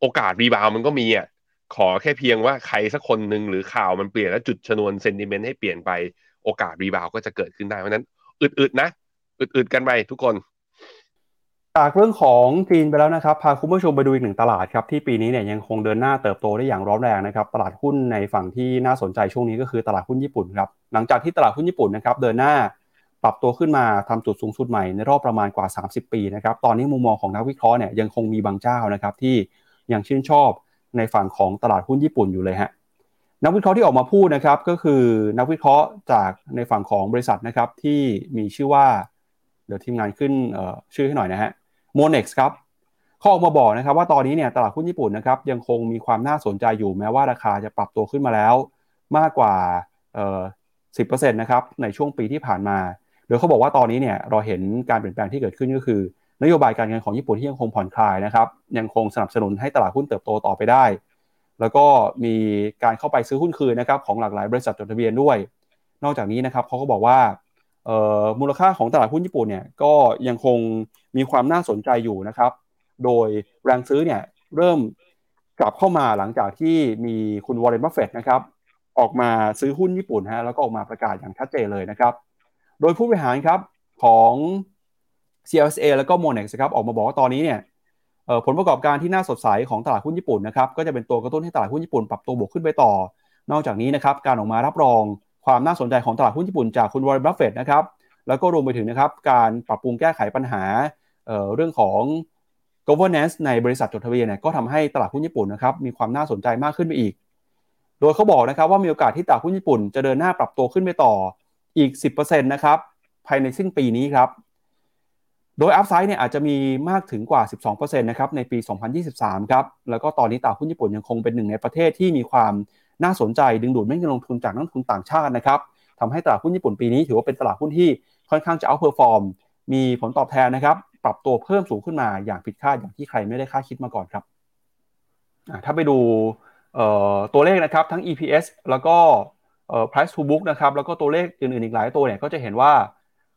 โอกาส rebound มันก็มีอะ ขอแค่เพียงว่าใครสักคนหนึ่งหรือข่าวมันเปลี่ยนแล้วจุดชนวน sentiment ให้เปลี่ยนไปโอกาสรีบาวก็จะเกิดขึ้นได้เพราะนั้นอึดๆนะอึดๆกันไปทุกคน จากเรื่องของจีนไปแล้วนะครับ พาคุณผู้ชมไปดูอีกหนึ่งตลาดครับ ที่ปีนี้เนี่ยยังคงเดินหน้าเติบโตได้อย่างร้อนแรงนะครับ ตลาดหุ้นในฝั่งที่น่าสนใจช่วงนี้ก็คือตลาดหุ้นญี่ปุ่นครับหลังจากที่ตลาดหุ้นญี่ปุ่นนะครับเดินหน้าปรับตัวขึ้นมาทำจุดสูงสุดใหม่ในรอบประมาณกว่า 30 ปีนะครับตอนนี้มุมมองของนักวิเคราะห์เนี่ยยังคงมีบางเจ้านะครับที่ยังชื่นชอบ ในฝั่งของตลาดหุ้นญี่ปุ่นอยู่เลยฮะนักวิเคราะห์ที่ออกมาพูดนะครับก็คือนักวิเคราะห์จากในฝั่งของบริษัทนะครับที่มีชื่อว่า เดี๋ยวทีมงานขึ้นชื่อให้หน่อยนะฮะโมเน็กซ์ครับเขาออกมาบอกนะครับว่าตอนนี้เนี่ยตลาดหุ้นญี่ปุ่นนะครับยังคงมีความน่าสนใจอยู่แม้ว่าราคาจะปรับตัวขึ้นมาแล้ว มากกว่าสิบเปอ่อสินะครับในช่วงปีที่ผ่านมาโดยเขาบอกว่าตอนนี้เนี่ยเราเห็นการเปลี่ยนแปลงที่เกิดขึ้นก็คือ นโยบายการเงินของญี่ปุ่นที่ยังคงผ่อนคลายนะครับยังคงสนับสนุนให้ตลาดหุ้นเติบโตต่อไปได้ แล้วก็มีการเข้าไปซื้อหุ้นคืนนะครับของหลากหลายบริษัทจดทะเบียนด้วย นอกจากนี้นะครับเขาก็บอกว่ามูลค่าของตลาดหุ้นญี่ปุ่นเนี่ยก็ยังคงมีความน่าสนใจอยู่นะครับ โดยแรงซื้อเนี่ยเริ่มกลับเข้ามาหลังจากที่มีคุณวอร์เรนบัฟเฟตนะครับออกมาซื้อหุ้นญี่ปุ่นฮะแล้วก็ออกมาประกาศอย่างชัดเจนเลยนะครับ โดยผู้บริหารครับของ CLSA แล้วก็ Monex ครับออกมาบอกว่าตอนนี้เนี่ยผลประกอบการที่น่าสดใสของตลาดหุ้นญี่ปุ่นนะครับก็จะเป็นตัวกระตุ้นให้ตลาดหุ้นญี่ปุ่นปรับตัวบวกขึ้นไปต่อ นอกจากนี้นะครับการออกมารับรองความน่าสนใจของตลาดหุ้นญี่ปุ่นจากคุณวอร์เรนบัฟเฟตนะครับแล้วก็รวมไปถึงนะครับการปรับปรุงแก้ไขปัญหาเรื่องของ governance ในบริษัทจดทะเบียนเนี่ยก็ทำให้ตลาดหุ้นญี่ปุ่นนะครับมีความน่าสนใจมากขึ้นไปอีก โดยเขาบอกนะครับว่ามีโอกาสที่ตลาดหุ้นญี่ปุ่นจะเดินหน้าปรับตัวขึ้นไปต่ออีก 10%นะครับภายในสิ้นปีนี้ครับ โดย upside เนี่ยอาจจะมีมากถึงกว่า 12%นะครับในปี 2023 ครับ แล้วก็ตอนนี้ตลาดหุ้นญี่ปุ่นยังคงเป็นหนึ่งในประเทศที่มีความน่าสนใจดึงดูดเงินลงทุนจากนักลงทุนต่างชาตินะครับทำให้ตลาดหุ้นญี่ปุ่นปีนี้ถือว่าเป็นตลาดหุ้นที่ค่อนข้างจะ outperform มีผลตอบแทนนะครับ ปรับตัวเพิ่มสูงขึ้นมาอย่างผิดคาดอย่างที่ใครไม่ได้คาดคิดมาก่อนครับ ถ้าไปดูตัวเลขนะครับทั้ง EPS แล้วก็ price to book นะครับแล้วก็ตัวเลขอื่นๆอีกหลายตัวเนี่ยก็จะเห็นว่า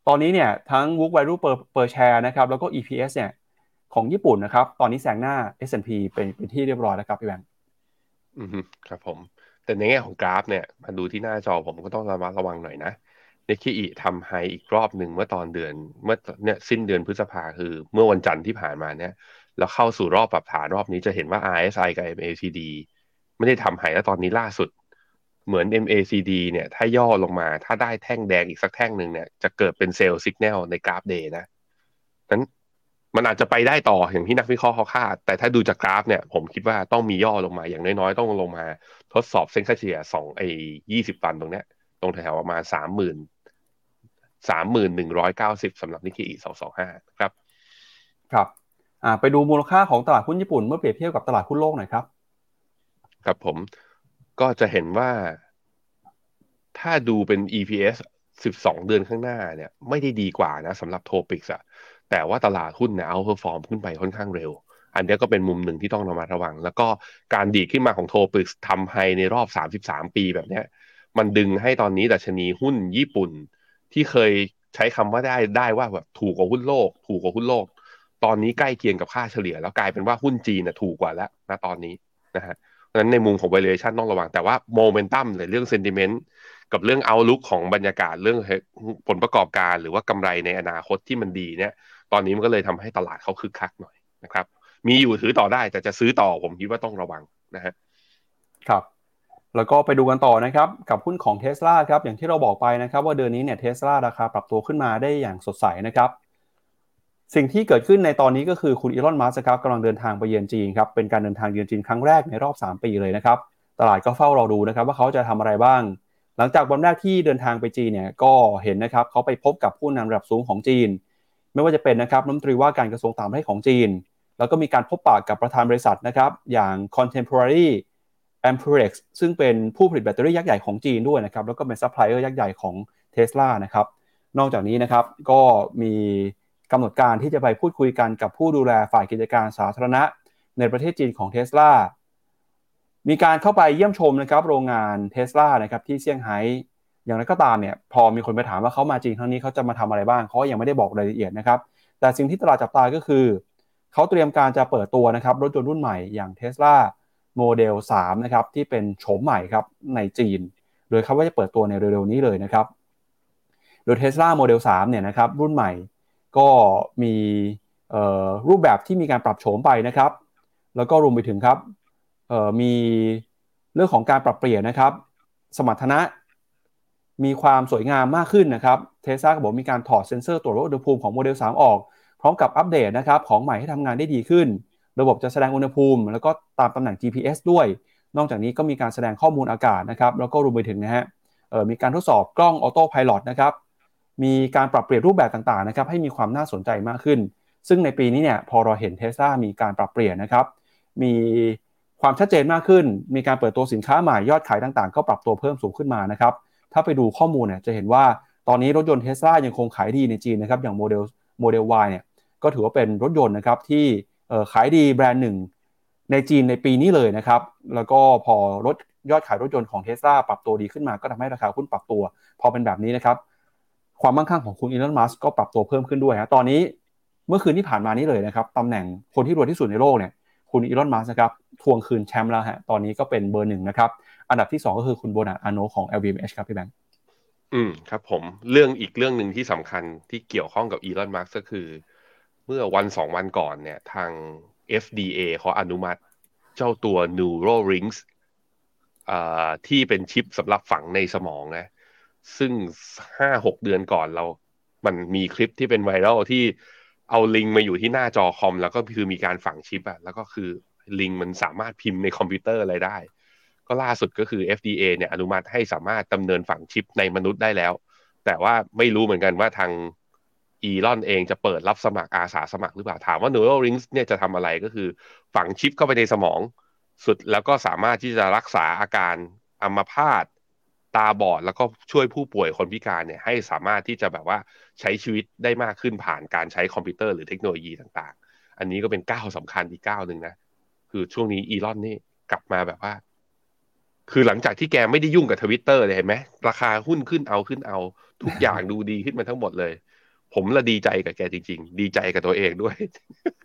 ตอนนี้เนี่ยทั้ง book value per per share นะครับแล้วก็ EPS เนี่ยของญี่ปุ่นนะครับ ตอนนี้แซงหน้า S&P เป็นเป็นที่เรียบร้อยแล้วครับพี่แบงค์อืมครับผม แต่ในแง่ของกราฟเนี่ยมาดูที่หน้าจอผมก็ต้องระมัดระวังหน่อยนะเนคิอิทำไฮอีกรอบหนึ่งเมื่อตอนเดือนเมื่อเนี่ยสิ้นเดือนพฤษภาคือ เมื่อวันจันทร์ที่ผ่านมาเนี่ย แล้วเข้าสู่รอบปรับฐานรอบนี้จะเห็นว่า RSI กับ MACD ไม่ได้ทำ high แล้วตอนนี้ล่าสุด เหมือน MACD เนี่ย ถ้าย่อลงมา ถ้าได้แท่งแดงอีกสักแท่งหนึ่งเนี่ย จะเกิดเป็น sell สัญญาณในกราฟ day นะนั้นมันอาจจะไปได้ต่ออย่างที่นักวิเคราะห์เขาคาด แต่ถ้าดูจากกราฟเนี่ย ผมคิดว่าต้องมีย่อลงมาอย่างน้อยๆ ต้องลงมา ทดสอบเส้นค่าเฉลี่ยสองไอ้ยี่สิบวันตรงเนี้ย ตรงแถวประมาณสามหมื่นสามหมื่นหนึ่งร้อยเก้าสิบสำหรับนิกเกอิสองสองห้าครับ ครับ อ่า ไปดูมูลค่าของตลาดหุ้นญี่ปุ่นเมื่อเปรียบเทียบกับตลาดหุ้นโลกหน่อยครับ ครับผม ก็จะเห็นว่าถ้าดูเป็น EPS 12 เดือนข้างหน้าเนี่ย ไม่ได้ดีกว่านะสำหรับ TOPIX อะแต่ว่าตลาดหุ้นเนี่ย outperform ขึ้นไปค่อนข้างเร็ว อันนี้ก็เป็นมุมหนึ่งที่ต้องระมัดระวัง แล้วก็การดีขึ้นมาของ TOPIX ทำให้ในรอบ 33 ปีแบบเนี้ย มันดึงให้ตอนนี้ดัชนีหุ้นญี่ปุ่น ที่เคยใช้คำว่าได้ได้ว่าแบบถูกกว่าหุ้นโลก ถูกกว่าหุ้นโลก ตอนนี้ใกล้เคียงกับค่าเฉลี่ย แล้วกลายเป็นว่าหุ้นจีนน่ะถูกกว่าแล้วนะตอนนี้นะฮะ นั้นในมุมของ valuation ต้องระวัง แต่ว่าโมเมนตัมในเรื่อง sentiment กับเรื่องเอาลุกของบรรยากาศเรื่องผลประกอบการหรือว่ากำไรในอนาคตที่มันดีเนี่ย ตอนนี้มันก็เลยทำให้ตลาดเขาคึกคักหน่อยนะครับ มีอยู่ถือต่อได้แต่จะซื้อต่อผมคิดว่าต้องระวังนะฮะครับแล้วก็ไปดูกันต่อนะครับ กับหุ้นของเทสลาครับอย่างที่เราบอกไปนะครับ ว่าเดือนนี้เนี่ยเทสลาราคาปรับตัวขึ้นมาได้อย่างสดใสนะครับ สิ่งที่เกิดขึ้นในตอนนี้ก็คือคุณอีลอนมัสก์ครับกำลังเดินทางไปเยือนจีนครับเป็นการเดินทางเยือนจีนครั้งแรกในรอบ 3 ปีเลยนะครับตลาดก็เฝ้ารอดูนะครับว่าเขาจะทำอะไรบ้าง หลังจากวันแรกที่เดินทางไปจีนเนี่ยก็เห็นนะครับเขาไปพบกับผู้นำระดับสูงของจีน ไม่ว่าจะเป็นนะครับน้ำตรีว่าการกระทรวงต่างประเทศของจีน แล้วก็มีการพบปะกับประธานบริษัทนะครับอย่าง Contemporary Amperex ซึ่งเป็นผู้ผลิตแบตเตอรี่ยักษ์ใหญ่ของจีนด้วยนะครับแล้วก็เป็นซัพพลายเออร์ยักษ์ใหญ่ของเท s l a นะครับนอกจากนี้นะครับก็มี กำหนดการที่จะไปพูดคุยกันกับผู้ดูแลฝ่ายกิจการสาธารณะ ในประเทศจีนของเท s l a มีการเข้าไปเยี่ยมชมนะครับโรงงานเท s l a นะครับที่เซี่ยงไฮ้อย่างไรก็ตามเนี่ยพอมีคนไปถามว่าเขามาจีนครั้งนี้เขาจะมาทำอะไรบ้างเขายังไม่ได้บอกรายละเอียดนะครับแต่สิ่งที่ตลาดจับตาก็คือ เขาเตรียมการจะเปิดตัวนะครับรถยนต์รุ่นใหม่อย่าง Tesla โมเดล3นะครับที่เป็นโฉมใหม่ครับในจีน โดยเขาว่าจะเปิดตัวในเร็วๆนี้เลยนะครับ โดย Tesla โมเดล3เนี่ยนะครับรุ่นใหม่ ก็มีรูปแบบที่มีการปรับโฉมไปนะครับ แล้วก็รวมไปถึงครับมีเรื่องของการปรับเปลี่ยนนะครับ สมรรถนะมีความสวยงามมากขึ้นนะครับเทสลาก็บอกมีการถอดเซ็นเซอร์ตรวจวัดอุณหภูมิของโมเดล 3 ออก พร้อมกับอัปเดตนะครับของใหม่ให้ทำงานได้ดีขึ้น ระบบจะแสดงอุณหภูมิ แล้วก็ตามตำแหน่ง GPS ด้วย นอกจากนี้ก็มีการแสดงข้อมูลอากาศนะครับแล้วก็รวมไปถึงนะฮะมีการทดสอบกล้อง Autopilot นะครับ มีการปรับเปลี่ยนรูปแบบต่างๆนะครับให้มีความน่าสนใจมากขึ้น ซึ่งในปีนี้เนี่ยพอเราเห็นเทสลามีการปรับเปลี่ยนนะครับ มีความชัดเจนมากขึ้น มีการเปิดตัวสินค้าใหม่ยอดขายต่างๆ ก็ปรับตัวเพิ่มสูงขึ้นมานะครับ ถ้าไปดูข้อมูลเนี่ยจะเห็นว่าตอนนี้รถยนต์เทสลายังคงขายดีในจีนนะครับ อย่างโมเดลโมเดล Y เนี่ยก็ถือว่าเป็นรถยนต์นะครับที่ขายดีแบรนด์หนึ่งในจีนในปีนี้เลยนะครับ แล้วก็พอรถยอดขายรถยนต์ของเทสลาปรับตัวดีขึ้นมา ก็ทำให้ราคาหุ้นปรับตัว พอเป็นแบบนี้นะครับ ความมั่งคั่งของคุณอีลอนมัสก็ปรับตัวเพิ่มขึ้นด้วยฮะตอนนี้เมื่อคืนที่ผ่านมานี้เลยนะครับตำแหน่งคนที่รวยที่สุดในโลกเนี่ยคุณอีลอนมัสนะครับทวงคืนแชมป์แล้วฮะตอนนี้ก็เป็นเบอร์หนึ่งนะครับอันดับที่ 2 ก็คือคุณโบนัสอาโนของ LVMH ครับพี่แบงค์อืมครับผมเรื่องอีกเรื่องหนึ่งที่สำคัญที่เกี่ยวข้องกับอีลอนมาร์ก็คือ เมื่อวันสองวันก่อนเนี่ยทาง FDA เขาอนุมัติเจ้าตัว Neuralink อ่าที่เป็นชิปสำหรับฝังในสมองนะ ซึ่งห้าหกเดือนก่อนเรา มันมีคลิปที่เป็นไวรัลที่เอาลิงมาอยู่ที่หน้าจอคอม แล้วก็คือมีการฝังชิปอะแล้วก็คือลิงมันสามารถพิมพ์ในคอมพิวเตอร์อะไรได้ ก็ล่าสุดก็คือ FDA เนี่ยอนุมัติให้สามารถดำเนินฝังชิปในมนุษย์ได้แล้ว แต่ว่าไม่รู้เหมือนกันว่าทางอีลอนเองจะเปิดรับสมัครอาสาสมัครหรือเปล่า ถามว่า Neuralink เนี่ยจะทำอะไรก็คือฝังชิปเข้าไปในสมอง สุดแล้วก็สามารถที่จะรักษาอาการอัมพาต ตาบอดแล้วก็ช่วยผู้ป่วยคนพิการเนี่ยให้สามารถที่จะแบบว่าใช้ชีวิตได้มากขึ้นผ่านการใช้คอมพิวเตอร์หรือเทคโนโลยีต่างๆ อันนี้ก็เป็นก้าวสำคัญอีกก้าวหนึ่งนะ คือช่วงนี้อีลอนนี่กลับมาแบบว่า คือหลังจากที่แกไม่ได้ยุ่งกับทวิตเตอร์เลยเห็นไหมราคาหุ้นขึ้นเอาขึ้นเอา ทุกอย่างดูดีขึ้นมาทั้งหมดเลย ผมละดีใจกับแกจริง ๆ ดีใจกับตัวเองด้วย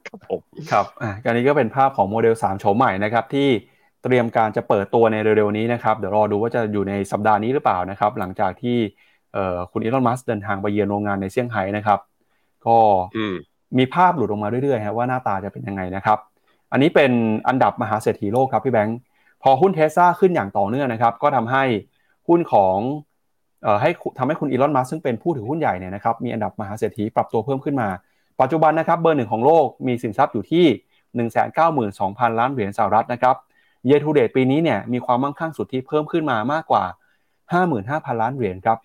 ครับผมครับอ่าการนี้ก็เป็นภาพของโมเดล3โฉมใหม่นะครับที่ เตรียมการจะเปิดตัวในเร็วๆนี้นะครับเดี๋ยวรอดูว่าจะอยู่ในสัปดาห์นี้หรือเปล่านะครับ หลังจากที่เอ่อคุณอีลอนมัสเดินทางไปเยือนโรงงานในเซี่ยงไฮ้นะครับ ก็มีภาพหลุดออกมาเรื่อยๆครับว่าหน้าตาจะเป็นยังไงนะครับ อันนี้เป็นอันดับมหาเศรษฐีโลกครับพี่แบงค์พอหุ้นเทสซาขึ้นอย่างต่อเนื่องนะครับ ก็ทำให้หุ้นของเอ่อให้ทำให้คุณอีลอนมัสซึ่งเป็นผู้ถือหุ้นใหญ่เนี่ยนะครับมีอันดับมหาเศรษฐีปรับตัวเพิ่มขึ้นมา ปัจจุบันนะครับเบอร์หนึ่งของโลกมีสินทรัพย์อยู่ที่ 192,000 ล้านเหรียญสหรัฐนะครับ เยทูเดตปีนี้เนี่ยมีความมั่งคั่งสุดที่เพิ่มขึ้นมามากกว่า 55,000 ล้านเหรียญครับ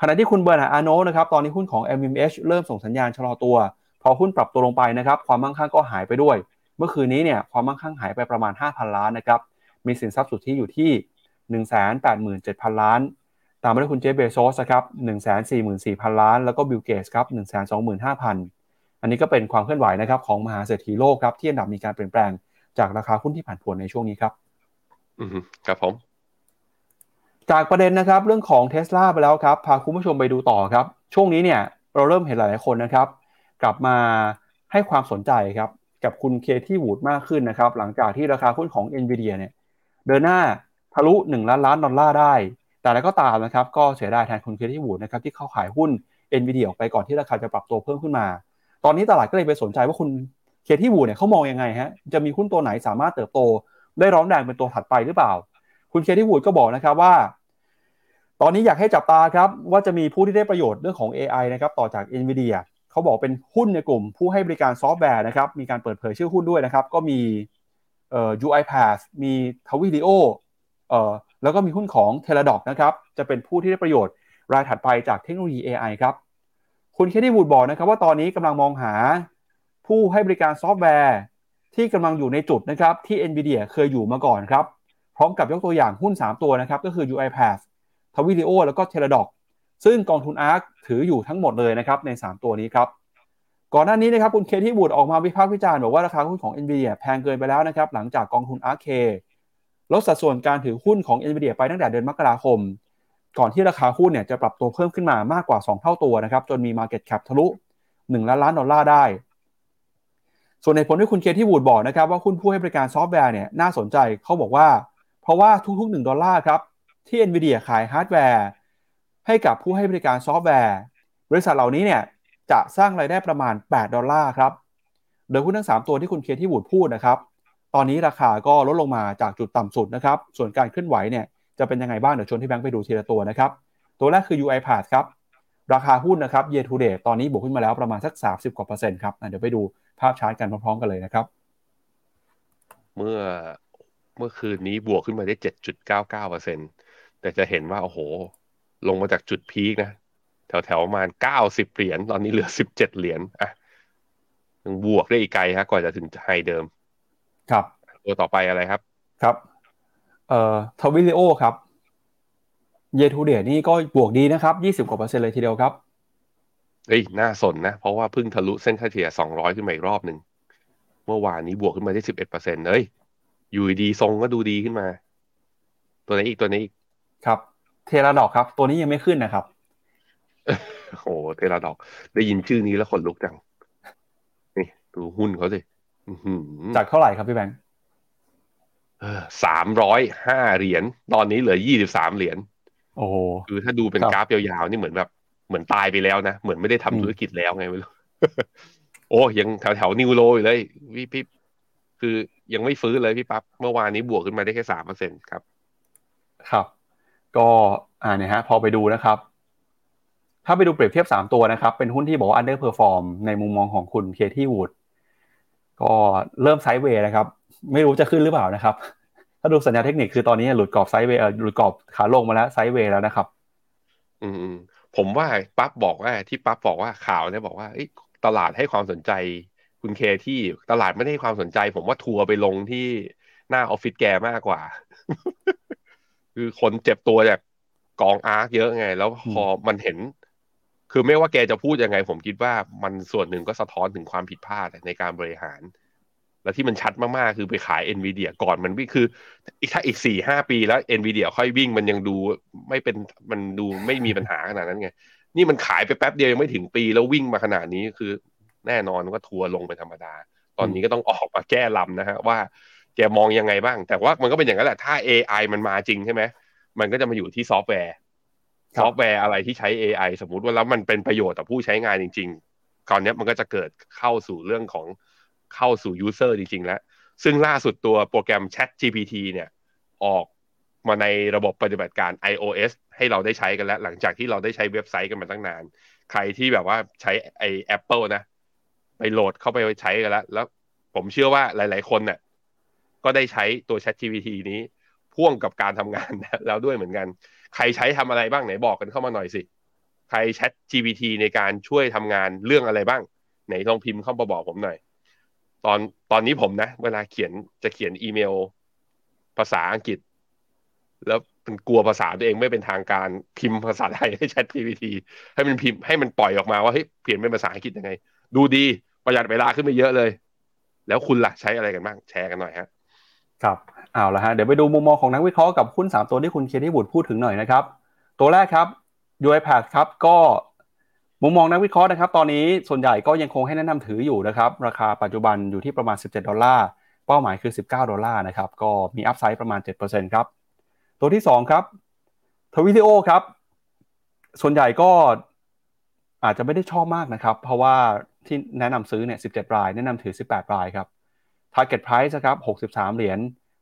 ขณะที่คุณเบอร์นาร์อาโนนะครับตอนนี้หุ้นของ LVMH เริ่มส่งสัญญาณชะลอตัว พอหุ้นปรับตัวลงไปนะครับความมั่งคั่งก็หายไปด้วย เมื่อคืนนี้เนี่ยความมั่งคั่งหายไปประมาณ 5,000 ล้านนะครับมีสินทรัพย์สุทธิอยู่ที่ 187,000 ล้าน ตามมาด้วยคุณเจฟเบโซสครับ144,000 ล้าน แล้วก็บิลเกสครับ125,000 อันนี้ก็เป็นความเคลื่อนไหวนะครับของมหาเศรษฐีโลกครับที่อันดับมีการเปลี่ยนแปลง จากราคาหุ้นที่ผันผวนในช่วงนี้ครับ อืมครับผม จากประเด็นนะครับ เรื่องของเท s l a ไปแล้วครับ พาคุณผู้ชมไปดูต่อครับ ช่วงนี้เนี่ย เราเริ่มเห็นหลายๆคนนะครับ กลับมาให้ความสนใจครับ กับคุณเคที่วูดมากขึ้นนะครับ หลังจากที่ราคาหุ้นของ NVIDIA เนี่ย เดินหน้าทะลุ 1 ล้านล้านดอลลาร์ได้ แต่แล้วก็ตามนะครับ ก็เสียดายแทนคุณเคที่วูดนะครับที่เข้าขายหุ้น NVIDIA ออกไปก่อนที่ราคาจะปรับตัวเพิ่มขึ้นมา ตอนนี้ตลาดก็เลยไปสนใจว่าคุณ เคที่วูดเนี่ยเขามองยังไงฮะจะมีหุ้นตัวไหนสามารถเติบโต ได้ร้อนแรงเป็นตัวถัดไปหรือเปล่า คุณเคที่วูดก็บอกนะครับว่า ตอนนี้อยากให้จับตาครับว่าจะมีผู้ที่ได้ประโยชน์เรื่องของ AI นะครับต่อจาก NVIDIA เขาบอกเป็นหุ้นในกลุ่ม ผู้ให้บริการซอฟต์แวร์นะครับมีการเปิดเผยชื่อหุ้นด้วยนะครับ ก็มีเอ่อ UiPath มี Twilio เอ่อแล้วก็มีหุ้นของ Teladoc นะครับจะเป็นผู้ที่ได้ประโยชน์รายถัดไปจากเทคโนโลยี AI ครับคุณเคที่วูดบอกนะครับว่าตอนนี้กำลังมองหา ผู้ให้บริการซอฟต์แวร์ ที่กำลังอยู่ในจุดนะครับที่ NVIDIA เคยอยู่มาก่อนครับ พร้อมกับยกตัวอย่างหุ้น 3 ตัวนะครับ ก็คือ UiPath ทวิดีโอแล้วก็ Teladoc ซึ่งกองทุน ARK ถืออยู่ทั้งหมดเลยนะครับใน 3 ตัวนี้ครับก่อนหน้านี้นะครับคุณเคที่บูดออกมาวิพากษ์วิจารณ์บอกว่าราคาหุ้นของ NVIDIA แพงเกินไปแล้วนะครับหลังจากกองทุน ARK ลดสัดส่วนการถือหุ้นของ NVIDIA ไปตั้งแต่เดือนมกราคม ก่อนที่ราคาหุ้นเนี่ยจะปรับตัวเพิ่มขึ้นมามากกว่า 2 เท่าตัวนะครับจนมี Market Cap ทะลุ1ล้านล้านดอลลาร์ได้ ส่วนเหตุผลที่คุณเคที่วูดบอกนะครับว่าหุ้นผู้ให้บริการซอฟต์แวร์เนี่ยน่าสนใจเขาบอกว่า เพราะว่าทุกๆ 1 ดอลลาร์ครับ ที่ NVIDIA ขายฮาร์ดแวร์ ให้กับผู้ให้บริการซอฟต์แวร์ บริษัทเหล่านี้เนี่ยจะสร้างรายได้ประมาณ 8 ดอลลาร์ครับ โดยหุ้นทั้ง 3 ตัวที่คุณเคที่วูดพูดนะครับ ตอนนี้ราคาก็ลดลงมาจากจุดต่ำสุดนะครับ ส่วนการเคลื่อนไหวเนี่ยจะเป็นยังไงบ้างเดี๋ยวชวนที่แบงค์ไปดูทีละตัวนะครับ ตัวแรกคือ UiPath ครับ ราคาหุ้นนะครับ year to date ตอนนี้บวกขึ้นมาแล้วประมาณสัก 30กว่าเปอร์เซ็นต์ครับเดี๋ยวไปดู ภาพชาร์ตกันพร้อมๆกันเลยนะครับ เมื่อเมื่อคืนนี้บวกขึ้นมาได้เจ็ดจุดเก้าเก้าเปอร์เซ็นแต่จะเห็นว่า โอ้โห ลงมาจากจุดพีคนะ แถวแถวประมาณเก้าสิบเหรียญตอนนี้เหลือสิบเจ็ดเหรียญอะยังบวกได้อีกไกลฮะก่อนจะถึงไฮเดิม ครับ ตัวต่อไปอะไรครับ ครับ เอ่อทวิลิโอครับ year to date นี่ก็บวกดีนะครับ 20 กว่าเปอร์เซ็นต์เลยทีเดียวครับ เฮ้ยน่าสนนะ เพราะว่าเพิ่งทะลุเส้นค่าเฉลี่ยสองร้อยขึ้นมาอีกรอบหนึ่ง เมื่อวานนี้บวกขึ้นมาได้สิบเอ็ดเปอร์เซ็นต์เฮ้ย อยู่ดีๆทรงก็ดูดีขึ้นมา ตัวไหนอีกตัวไหนี้อีก ครับ เทราดอกครับ ตัวนี้ยังไม่ขึ้นนะครับ โอ้โหเทราดอก ได้ยินชื่อนี้แล้วขนลุกจัง นี่ดูหุ้นเขาสิอื้อหือจากเท่าไหร่ครับพี่แบงค์สามร้อยห้าเหรียญ ตอนนี้เหลือยี่สิบสามเหรียญ โอ้โหคือถ้าดูเป็นครับกราฟยาวๆ นี่เหมือนแบบ เหมือนตายไปแล้วนะ เหมือนไม่ได้ทำอืมธุรกิจแล้วไงไม่รู้โอ้ยังแถวแถวนิวโรอยู่เลยพี่พี่คือยังไม่ฟื้นเลยพี่ปั๊บเมื่อวานนี้บวกขึ้นมาได้แค่สามเปอร์เซ็นครับ ครับ ก็อ่าเนี่ยฮะ พอไปดูนะครับ ถ้าไปดูเปรียบเทียบ3ตัวนะครับ เป็นหุ้นที่บอกว่า underperform ในมุมมองของคุณเคที่วูดก็เริ่มไซด์เวย์นะครับ ไม่รู้จะขึ้นหรือเปล่านะครับ ถ้าดูสัญญาณเทคนิคคือตอนนี้หลุดกรอบไซด์เวย์เอ่อหลุดกรอบขาลงมาแล้วไซด์เวย์แล้วนะครับ อืมๆ ผมว่าปั๊บบอกว่าที่ปั๊บบอกว่าข่าวเนี่ยบอกว่าตลาดให้ความสนใจ คุณเคที่ตลาดไม่ได้ให้ความสนใจ ผมว่าทัวร์ไปลงที่หน้าออฟฟิศแกมากกว่า คือคนเจ็บตัวจากกองอาร์คเยอะไง แล้วพอมันเห็น คือไม่ว่าแกจะพูดยังไง ผมคิดว่ามันส่วนหนึ่งก็สะท้อนถึงความผิดพลาดในการบริหาร แล้วที่มันชัดมากๆ คือไปขาย NVIDIA ก่อนมันวิ่งคือ อีกถ้าอีกสี่ห้าปีแล้ว NVIDIA ค่อยวิ่งมันยังดูไม่เป็นมันดูไม่มีปัญหาขนาดนั้นไง นี่มันขายไปแป๊บเดียวยังไม่ถึงปีแล้ววิ่งมาขนาดนี้คือ แน่นอนว่าทัวร์ลงเป็นธรรมดา ตอนนี้ก็ต้องออกมาแก้ลำนะฮะว่าแกมองยังไงบ้าง แต่ว่ามันก็เป็นอย่างนั้นแหละ ถ้า AI มันมาจริงใช่ไหมมันก็จะมาอยู่ที่ซอฟต์แวร์ครับซอฟต์แวร์อะไรที่ใช้ AI สมมุติว่าแล้วมันเป็นประโยชน์ต่อผู้ใช้งานจริง ๆ คราวเนี้ยมันก็จะเกิดเข้าสู่เรื่องของ เข้าสู่ user จริง ๆ แล้ว ซึ่งล่าสุดตัวโปรแกรม Chat GPT เนี่ยออกมาในระบบปฏิบัติการ iOS ให้เราได้ใช้กันแล้ว หลังจากที่เราได้ใช้เว็บไซต์กันมาตั้งนาน ใครที่แบบว่าใช้ไอ Apple นะ ไปโหลดเข้าไปใช้กันแล้ว แล้วผมเชื่อว่าหลาย ๆ คนเนี่ยก็ได้ใช้ตัว Chat GPT นี้พ่วงกับการทำงานแล้วด้วยเหมือนกัน ใครใช้ทำอะไรบ้างไหนบอกกันเข้ามาหน่อยสิ ใคร Chat GPT ในการช่วยทำงานเรื่องอะไรบ้าง ไหนลองพิมพ์เข้ามาบอกผมหน่อย ตอนตอนนี้ผมนะ เวลาเขียนจะเขียนอีเมล ภาษาอังกฤษ แล้วมันกลัวภาษาตัวเองไม่เป็นทางการพิมพ์ภาษาไทยให้ Chat GPT ให้มันพิมพ์ให้มันปล่อยออกมาว่าเฮ้ยเปลี่ยนเป็นภาษาอังกฤษยังไง ดูดีประหยัดเวลาขึ้นไปเยอะเลย แล้วคุณล่ะใช้อะไรกันบ้างแชร์กันหน่อยฮะครับเอาละฮะเดี๋ยวไปดูมุมมองของนักวิเคราะห์กับหุ้น3 ตัวที่คุณเคที่บุตรพูดถึงหน่อยนะครับ ตัวแรกครับ UiPath ครับก็ มุมมองนักวิเคราะห์นะครับ ตอนนี้ส่วนใหญ่ก็ยังคงให้แนะนำถืออยู่นะครับ ราคาปัจจุบันอยู่ที่ประมาณ 17 ดอลลาร์ เป้าหมายคือ 19 ดอลลาร์นะครับ ก็มีอัพไซด์ประมาณ 7%ครับ ตัวที่ 2 ครับทวิ i โอครับ ส่วนใหญ่ก็อาจจะไม่ได้ชอบมากนะครับ เพราะว่าที่แนะนำซื้อเนี่ย 17 ราย แนะนำถือ 18 รายครับ Target Price นะครับ 63 เหรียญ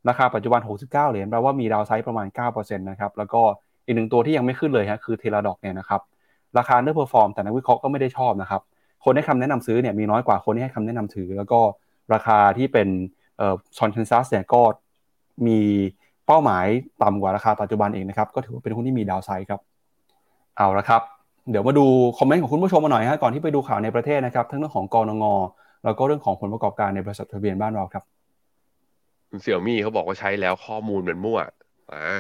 ราคาปัจจุบัน 69 เหรียญ แปลว่ามี downside ประมาณ 9%นะครับ แล้วก็อีกหนึ่งตัวที่ยังไม่ขึ้นเลยฮะคือ Teladoc เนี่ยนะครับ ราคา underperform แต่นักวิเคราะห์ก็ไม่ได้ชอบนะครับ คนให้คำแนะนำซื้อเนี่ยมีน้อยกว่าคนที่ให้คำแนะนำถือ แล้วก็ราคาที่เป็นเอ่อชอนเทนซัสเนี่ยก็มีเป้าหมายต่ำกว่าราคาปัจจุบันเองนะครับ ก็ถือว่าเป็นหุ้นที่มีดาวไซด์ครับ เอาละครับ เดี๋ยวมาดูคอมเมนต์ของคุณผู้ชมมาหน่อยฮะก่อนที่ไปดูข่าวในประเทศนะครับทั้งเรื่องของกรงงแล้วก็เรื่องของผลประกอบการในบริษัททะเบียนบ้านเราครับเสี่ยวมี่เขาบอกว่าใช้แล้วข้อมูลมันมั่วอ่า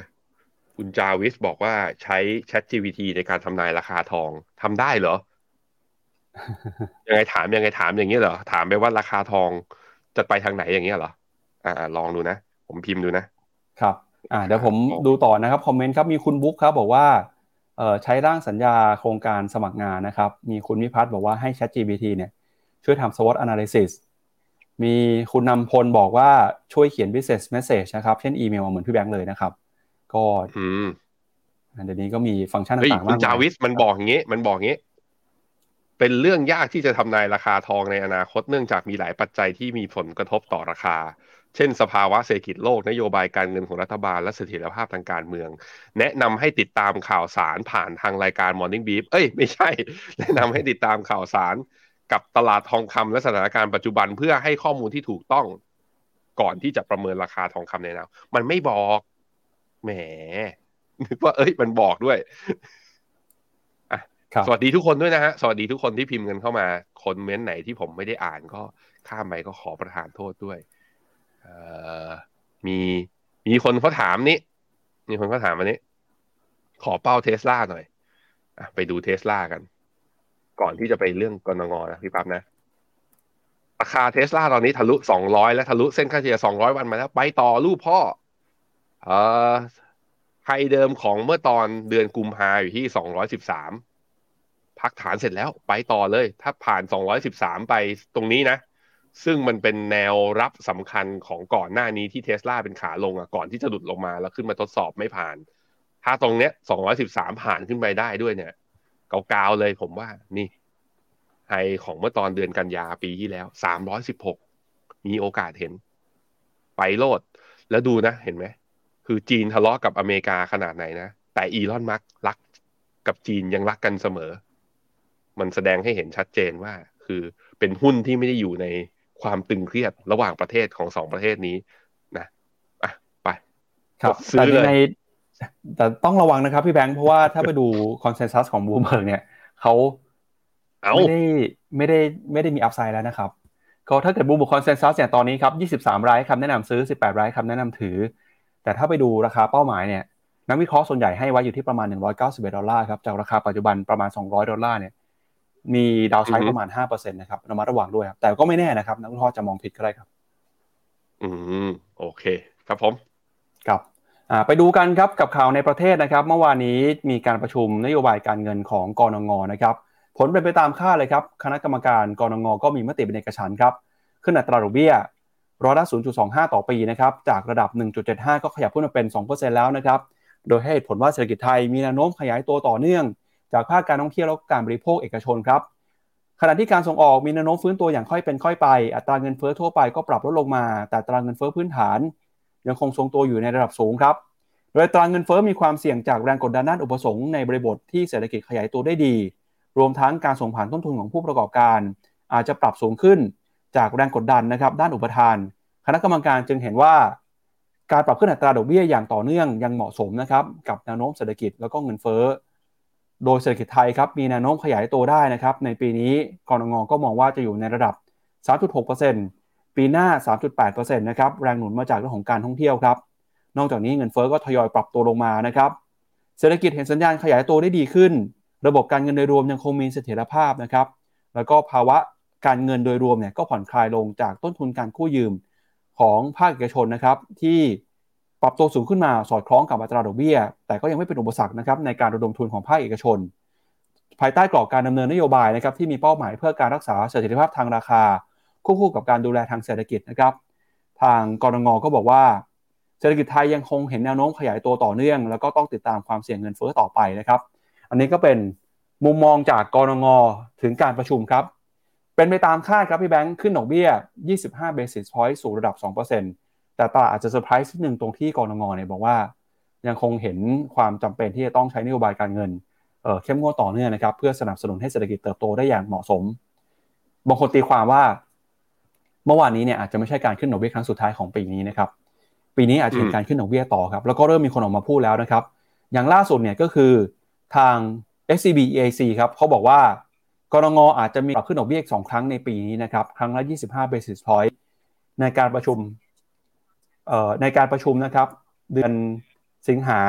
คุณจาวิสบอกว่าใช้ Chat GPT ในการทำนายราคาทองทำได้เหรอ ยังไงถามยังไงถามอย่างนี้เหรอ ถามไปว่าราคาทองจะไปทางไหนอย่างเงี้ยเหรอ อ่าลองดูนะ ผมพิมพ์ดูนะ ครับ อ่าเดี๋ยวผมดูต่อนะครับคอมเมนต์ครับมีคุณบุ๊คครับบอกว่าเอ่อใช้ร่างสัญญาโครงการสมัครงานนะครับ มีคุณวิพัฒน์บอกว่าให้ ChatGPT เนี่ยช่วยทำ SWOT analysis มีคุณนำพลบอกว่าช่วยเขียน business message นะครับ เช่นอีเมลเหมือนพี่แบงค์เลยนะครับ ก็อืมเดี๋ยวนี้ก็มีฟังก์ชันเฮ้ยต่างๆคุมาณกจาวิมายสมันบอกอย่างงี้ มันบอกอย่างงี้ เป็นเรื่องยากที่จะทำนายราคาทองในอนาคตเนื่องจากมีหลายปัจจัยที่มีผลกระทบต่อราคา เช่น สภาวะเศรษฐกิจโลกนโยบายการเงินของรัฐบาลและเสถียรภาพทางการเมือง แนะนำให้ติดตามข่าวสารผ่านทางรายการ Morning Beef เอ้ยไม่ใช่ แนะนำให้ติดตามข่าวสารกับตลาดทองคำและสถานการณ์ปัจจุบันเพื่อให้ข้อมูลที่ถูกต้อง ก่อนที่จะประเมินราคาทองคำในอนาคตมันไม่บอก แหมนึกว่าเอ้ยมันบอกด้วยครับสวัสดีทุกคนด้วยนะฮะ สวัสดีทุกคนที่พิมพ์กันเข้ามาคอมเมนต์ไหนที่ผมไม่ได้อ่านก็ข้ามไปก็ขอประทานโทษด้วยเอ่อมีมีคนเขาถามนี้มีคนเขาถามวันนี้ ขอเป้าเทสลาหน่อยอะไปดูเทสลากัน ก่อนที่จะไปเรื่องกรงงนะพี่ปั๊บนะ ราคาเทสลาตอนนี้ทะลุสองร้อยแล้วทะลุเส้นค่าเฉลี่ยสองร้อยวันมาแล้ว ไปต่อรูปพ่อ เออไฮเดิมของเมื่อตอนเดือนกุมภาอยู่ที่สองร้อยสิบสามพักฐานเสร็จแล้วไปต่อเลย ถ้าผ่าน213ไปตรงนี้นะ ซึ่งมันเป็นแนวรับสำคัญของก่อนหน้านี้ที่เทสลาเป็นขาลงอะก่อนที่จะหลุดลงมาแล้วขึ้นมาทดสอบไม่ผ่าน ถ้าตรงเนี้ย213ผ่านขึ้นไปได้ด้วยเนี่ยเกาๆเลยผมว่านี่ไฮของเมื่อตอนเดือนกันยาปีที่แล้ว316มีโอกาสเห็น ไปโลดแล้วดูนะเห็นไหม คือจีนทะเลาะกับอเมริกาขนาดไหนนะ แต่อีลอนมัสรักกับจีนยังรักกันเสมอ มันแสดงให้เห็นชัดเจนว่า คือเป็นหุ้นที่ไม่ได้อยู่ในความตึงเครียดระหว่างประเทศของสองประเทศนี้นะอะไปครับซื้แต่อเลยในแต่ต้องระวังนะครับพี่แบงค์เพราะว่าถ้าไปดู consensus ของบูมเบิร์กเนี่ยเขาเอาไม่ได้ไม่ได้ไม่ได้มี upside แล้วนะครับก็ถ้าเกิด Bloomberg consensus เนี่ยตอนนี้ครับ 23 รายคำแนะนำซื้อ 18 รายคำแนะนำถือ แต่ถ้าไปดูราคาเป้าหมายเนี่ยนักวิเคราะห์ส่วนใหญ่ให้ไว้อยู่ที่ประมาณ 191 ดอลลาร์ครับ จากราคาปัจจุบันประมาณ 200 ดอลลาร์เนี่ย มี downside ประมาณ 5%นะครับระมัดระวังด้วยครับ แต่ก็ไม่แน่นะครับ นักวิเคราะห์จะมองผิดก็ได้ครับ อืม โอเค ครับผม ครับ อ่า ไปดูกันครับกับข่าวในประเทศนะครับ เมื่อวานนี้มีการประชุมนโยบายการเงินของกรงงนะครับ ผลเป็นไปตามคาดเลยครับ คณะกรรมการกรงงก็มีมติเป็นเอกฉันท์ครับ ขึ้นอัตราดอกเบี้ย ร้อยละ 0.25 ต่อปีนะครับ จากระดับ 1.75 ก็ขยับขึ้นมาเป็น 2%แล้วนะครับ โดยให้เหตุผลว่าเศรษฐกิจไทยมีแนวโน้มขยายตัวต่อเนื่อง จากภาคการท่องเที่ยวและการบริโภคเอกชนครับ ขณะที่การส่งออกมีแนวโน้มฟื้นตัวอย่างค่อยเป็นค่อยไป อัตราเงินเฟ้อทั่วไปก็ปรับลดลงมา แต่อัตราเงินเฟ้อพื้นฐาน ยังคงทรงตัวอยู่ในระดับสูงครับ โดยอัตราเงินเฟ้อมีความเสี่ยงจากแรงกดดันด้านอุปสงค์ในบริบทที่เศรษฐกิจขยายตัวได้ดี รวมทั้งการส่งผ่านต้นทุนของผู้ประกอบการ อาจจะปรับสูงขึ้น จากแรงกดดันนะครับด้านอุปทาน คณะกรรมการจึงเห็นว่าการปรับขึ้นอัตราดอกเบี้ยอย่างต่อเนื่องยังเหมาะสมนะครับกับแนวโน้มเศรษฐกิจแล้วก็เงินเฟ้อ โดยเศรษฐกิจไทยครับมีแนวโน้มขยายตัวได้นะครับในปีนี้กรงงก็มองว่าจะอยู่ในระดับ 3.6%ปีหน้า 3.8%นะครับแรงหนุนมาจากเรื่องของการท่องเที่ยวครับนอกจากนี้เงินเฟ้อก็ทยอยปรับตัวลงมานะครับเศรษฐกิจเห็นสัญญาณขยายตัวได้ดีขึ้น ระบบการเงินโดยรวมยังคงมีเสถียรภาพนะครับแล้วก็ภาวะ การเงินโดยรวมเนี่ยก็ผ่อนคลายลงจากต้นทุนการกู้ยืมของภาคเอกชนนะครับ ที่ปรับตัวสูงขึ้นมาสอดคล้องกับอัตราดอกเบี้ย แต่ก็ยังไม่เป็นอุปสรรคนะครับในการระดมทุนของภาคเอกชน ภายใต้กรอบการดำเนินนโยบายนะครับที่มีเป้าหมายเพื่อการรักษาเสถียรภาพทางราคาควบคู่กับการดูแลทางเศรษฐกิจนะครับ ทางกรงงก็บอกว่า เศรษฐกิจไทยยังคงเห็นแนวโน้มขยายตัวต่อเนื่อง แล้วก็ต้องติดตามความเสี่ยงเงินเฟ้อต่อไปนะครับ อันนี้ก็เป็นมุมมองจากกรงงถึงการประชุมครับ เป็นไปตามคาดครับพี่แบงค์ขึ้นดอกเบี้ย 25 basis point สู่ระดับ 2%แต่ตลาดอาจจะเซอร์ไพรส์นิดนึงตรงที่กรงงเนี่ยบอกว่า ยังคงเห็นความจำเป็นที่จะต้องใช้นโยบายการเงินเเข้มงวดต่อเนื่องนะครับ เพื่อสนับสนุนให้เศรษฐกิจเติบโตได้อย่างเหมาะสม บางคนตีความว่า เมื่อวานนี้เนี่ยอาจจะไม่ใช่การขึ้นดอกเบี้ยครั้งสุดท้ายของปีนี้นะครับ ปีนี้อาจจะเห็นการขึ้นดอกเบี้ยต่อครับ แล้วก็เริ่มมีคนออกมาพูดแล้วนะครับ อย่างล่าสุดเนี่ยก็คือทาง SCB EAC ครับเขาบอกว่า กรงงอาจจะมีปรับขึ้นดอกเบี้ยสองครั้งในปีนี้นะครับ ครั้งละ 25 basis point ในการประชุมเอ่อในการประชุมนะครับ เดือนสิงหา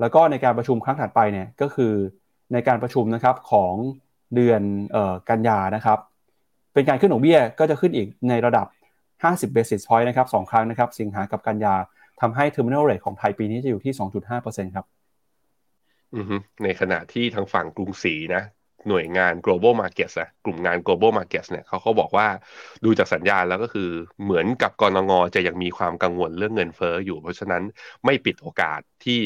แล้วก็ในการประชุมครั้งถัดไปเนี่ยก็คือในการประชุมนะครับของเดือนออกันยานะครับ เป็นการขึ้นดอกเบี้ยก็จะขึ้นอีกในระดับ 50 basis point นะครับสองครั้งนะครับ สิงหากับกันยาทำให้ terminal rate ของไทยปีนี้จะอยู่ที่ 2.5%ครับในขณะที่ทางฝั่งกรุงศรีนะ หน่วยงาน global markets อะกลุ่มงาน global markets เนี่ยเขาเขาบอกว่าดูจากสัญญาณแล้วก็คือเหมือนกับกรงงจะยังมีความกังวลเรื่องเงินเฟ้ออยู่เพราะฉะนั้นไม่ปิดโอกาสที่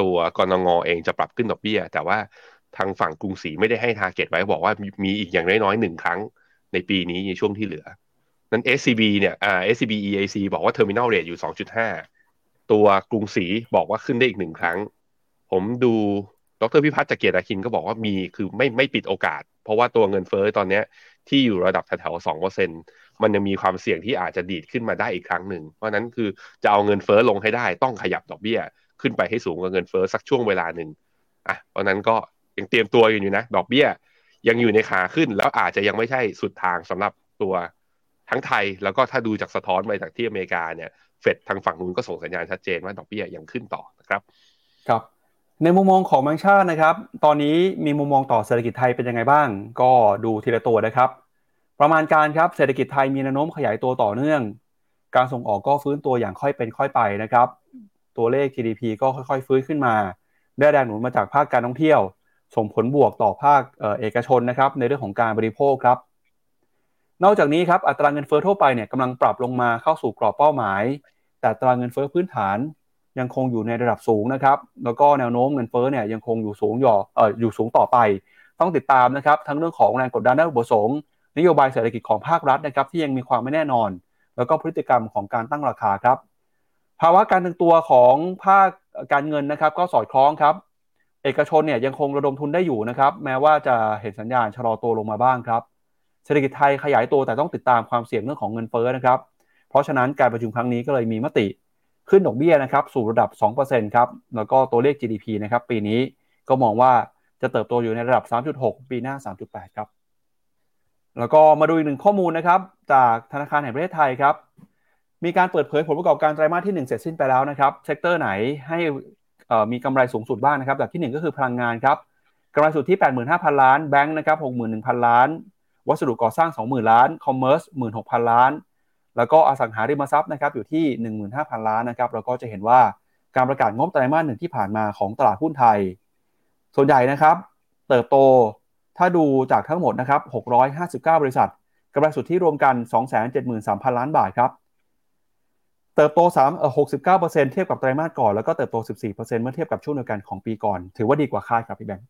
ตัวกรงงเองจะปรับขึ้นดอกเบี้ย แต่ว่าทางฝั่งกรุงศรีไม่ได้ให้ทาร์เก็ตไว้บอกว่ามีอีกอย่างน้อยๆหนึ่งครั้งในปีนี้ในช่วงที่เหลือ นั้น SCB เนี่ยอ่า SCB EAC บอกว่า terminal rate อยู่ 2.5 ตัวกรุงศรีบอกว่าขึ้นได้อีกหนึ่งครั้ง ผมดู ดรพิพัฒน์จากเกียรติคินก็บอกว่ามีคือไม่ไม่ปิดโอกาส เพราะว่าตัวเงินเฟ้อตอนนี้ที่อยู่ระดับแถวๆสองเปอร์เซ็นมันยังมีความเสี่ยงที่อาจจะดีดขึ้นมาได้อีกครั้งหนึ่ง เพราะนั้นคือจะเอาเงินเฟ้อลงให้ได้ต้องขยับดอกเบี้ย ขึ้นไปให้สูงกว่าเงินเฟ้อสักช่วงเวลาหนึ่งอะเพราะนั้นก็ยังเตรียมตัวอยู่นะ ดอกเบี้ยยังอยู่ในขาขึ้น แล้วอาจจะยังไม่ใช่สุดทางสำหรับตัวทั้งไทย แล้วก็ถ้าดูจากสะท้อนไปจากที่อเมริกาเนี่ยเฟดทางฝั่งนู้นก็ส่งสัญญาณชัดเจนว่าดอกเบี้ยยังขึ้นต่อนะครับ ครับ ในมุมมองของบางชาตินะครับ ตอนนี้มีมุมมองต่อเศรษฐกิจไทยเป็นยังไงบ้าง ก็ดูทีละตัวนะครับ ประมาณการครับเศรษฐกิจไทยมีแนวโน้มขยายตัวต่อเนื่อง การส่งออกก็ฟื้นตัวอย่างค่อยเป็นค่อยไปนะครับ ตัวเลข GDP ก็ค่อยๆ ฟื้นขึ้นมา ได้แรงหนุนมาจากภาคการท่องเที่ยว ส่งผลบวกต่อภาคเอกชนนะครับ ในเรื่องของการบริโภคครับ นอกจากนี้ครับอัตราเงินเฟ้อทั่วไปเนี่ยกำลังปรับลงมาเข้าสู่กรอบเป้าหมาย แต่อัตราเงินเฟ้อพื้นฐาน ยังคงอยู่ในระดับสูงนะครับ แล้วก็แนวโน้มเงินเฟ้อเนี่ยยังคงอยู่สูงหย่อเอ่ออยู่สูงต่อไป ต้องติดตามนะครับ ทั้งเรื่องของแรงกดดันด้านอุปสงค์นโยบายเศรษฐกิจของภาครัฐนะครับที่ยังมีความไม่แน่นอน แล้วก็พฤติกรรมของการตั้งราคาครับ ภาวะการตึงตัวของภาคการเงินนะครับ ก็สอดคล้องครับ เอกชนเนี่ยยังคงระดมทุนได้อยู่นะครับ แม้ว่าจะเห็นสัญญาณชะลอตัวลงมาบ้างครับ เศรษฐกิจไทยขยายตัวแต่ต้องติดตามความเสี่ยงเรื่องของเงินเฟ้อนะครับ เพราะฉะนั้นการประชุมครั้งนี้ก็เลยมีมติ ขึ้นดอกเบี้ยนะครับสู่ระดับ 2%ครับ แล้วก็ตัวเลข GDP นะครับปีนี้ก็มองว่าจะเติบโตอยู่ในระดับ 3.6 ปีหน้า 3.8 ครับ แล้วก็มาดูอีกหนึ่งข้อมูลนะครับ จากธนาคารแห่งประเทศไทยครับ มีการเปิดเผยผลประกอบการไตรมาสที่ 1 เสร็จสิ้นไปแล้วนะครับ sector ไหนให้มีกำไรสูงสุดบ้างนะครับแบบที่ 1 ก็คือพลังงานครับกำไรสุทธิ85,000 ล้าน แบงค์นะครับ61,000 ล้าน วัสดุก่อสร้าง 20,000 ล้าน คอมเมอร์ส16,000 ล้าน แล้วก็อสังหาริมทรัพย์นะครับอยู่ที่ 15,000 ล้านนะครับเราก็จะเห็นว่าการประกาศงบไตรมาสหนึ่งที่ผ่านมาของตลาดหุ้นไทย ส่วนใหญ่นะครับ เติบโตถ้าดูจากทั้งหมดนะครับ 659 บริษัทกำไรสุทธิรวมกัน 273,000 ล้านบาทครับ เติบโต3เอ่อ69%เทียบกับไตรมาสก่อน แล้วก็เติบโต 14%เมื่อเทียบกับช่วงเดียวกันของปีก่อน ถือว่าดีกว่าคาดครับพี่แบงค์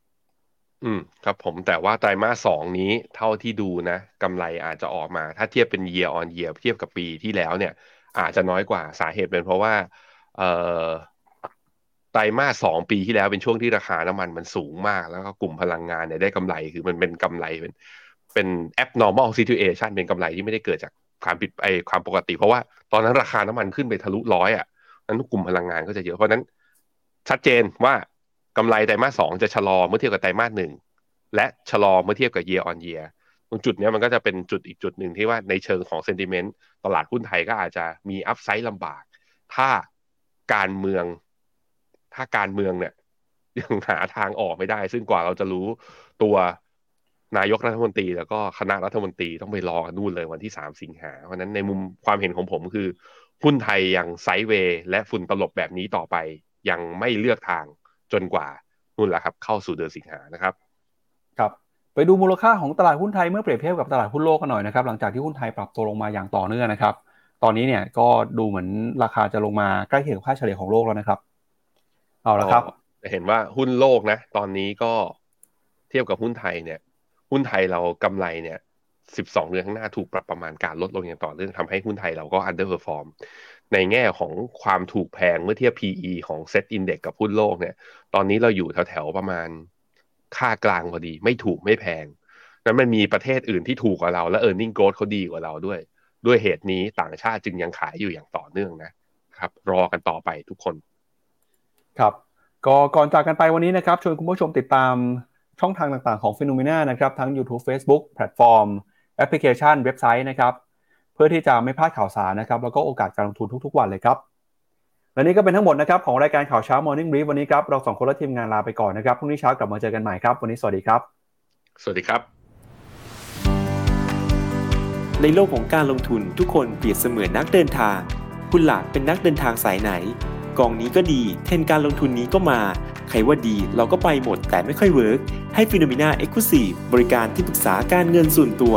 อืมครับผมแต่ว่าไตรมาสสองนี้เท่าที่ดูนะกำไรอาจจะออกมา ถ้าเทียบเป็น year on year เทียบกับปีที่แล้วเนี่ย อาจจะน้อยกว่าสาเหตุเป็นเพราะว่า เอ่อไตรมาสสองปีที่แล้วเป็นช่วงที่ราคาน้ำมันมันสูงมาก แล้วก็กลุ่มพลังงานเนี่ยได้กำไรคือมันเป็นกำไรเป็นเป็น abnormal situation เป็นกำไรที่ไม่ได้เกิดจากความผิดไอความปกติ เพราะว่าตอนนั้นราคาน้ำมันขึ้นไปทะลุร้อยอะนั้นทุกกลุ่มพลังงานก็จะเยอะเพราะนั้นชัดเจนว่า กำไรไตรมาสสองจะชะลอเมื่อเทียบกับไตรมาสหนึ่งและชะลอเมื่อเทียบกับ year on year ตรงจุดนี้มันก็จะเป็นจุดอีกจุดหนึ่งที่ว่าในเชิงของ sentiment ตลาดหุ้นไทยก็อาจจะมีอัพไซด์ลำบาก ถ้าการเมือง ถ้าการเมืองเนี่ยยังหาทางออกไม่ได้ ซึ่งกว่าเราจะรู้ตัวนายกรัฐมนตรี แล้วก็คณะรัฐมนตรีต้องไปรอนู่นเลยวันที่สามสิงหา เพราะนั้นในมุมความเห็นของผมคือหุ้นไทยยังไซด์เวย์และฝุ่นตลบแบบนี้ต่อไปยังไม่เลือกทาง จนกว่านู่นแหละครับ เข้าสู่เดือนสิงหานะครับครับไปดูมูลค่าของตลาดหุ้นไทยเมื่อเปรียบเทียบกับตลาดหุ้นโลกกันหน่อยนะครับหลังจากที่หุ้นไทยปรับตัวลงมาอย่างต่อเนื่องนะครับ ตอนนี้เนี่ยก็ดูเหมือนราคาจะลงมาใกล้เคียงกับค่าเฉลี่ยของโลกแล้วนะครับ เอาละครับจะเห็นว่าหุ้นโลกนะ ตอนนี้ก็เทียบกับหุ้นไทยเนี่ย หุ้นไทยเรากำไรเนี่ยสิบสองเดือนข้างหน้าถูกปรับประมาณการลดลงอย่างต่อเนื่องทำให้หุ้นไทยเราก็ underperform ในแง่ของความถูกแพงเมื่อเทียบ PE ของ Set Index กับหุ้นโลกเนี่ย ตอนนี้เราอยู่แถวๆประมาณค่ากลางพอดี ไม่ถูกไม่แพง นั้นมันมีประเทศอื่นที่ถูกกว่าเรา และ e a r n i n g growth เขาดีกว่าเราด้วย ด้วยเหตุนี้ต่างชาติจึงยังขายอยู่อย่างต่อเนื่องนะครับ รอกันต่อไปทุกคน ครับก็ก่อนจากกันไปวันนี้นะครับชวนคุณผู้ชมติดตามช่องทางต่างๆของ Finnomena นะครับทั้ง YouTube Facebook แพลตฟอร์มแอปพลิเคชันเว็บไซต์นะครับ เพื่อที่จะไม่พลาดข่าวสารนะครับแล้วก็โอกาสการลงทุนทุกๆ วันเลยครับและนี่ก็เป็นทั้งหมดนะครับของรายการข่าวเช้า Morning Brief วันนี้ครับเราสองคนและทีมงานลาไปก่อนนะครับพรุ่งนี้เช้ากลับมาเจอกันใหม่ครับ วันนี้สวัสดีครับ สวัสดีครับ ในโลกของการลงทุนทุกคนเปรียบเสมือนนักเดินทาง คุณล่ะเป็นนักเดินทางสายไหน กองนี้ก็ดี เทรนด์การลงทุนนี้ก็มา ใครว่าดีเราก็ไปหมดแต่ไม่ค่อย work ให้ Finnomena Exclusive บริการที่ปรึกษาการเงินส่วนตัว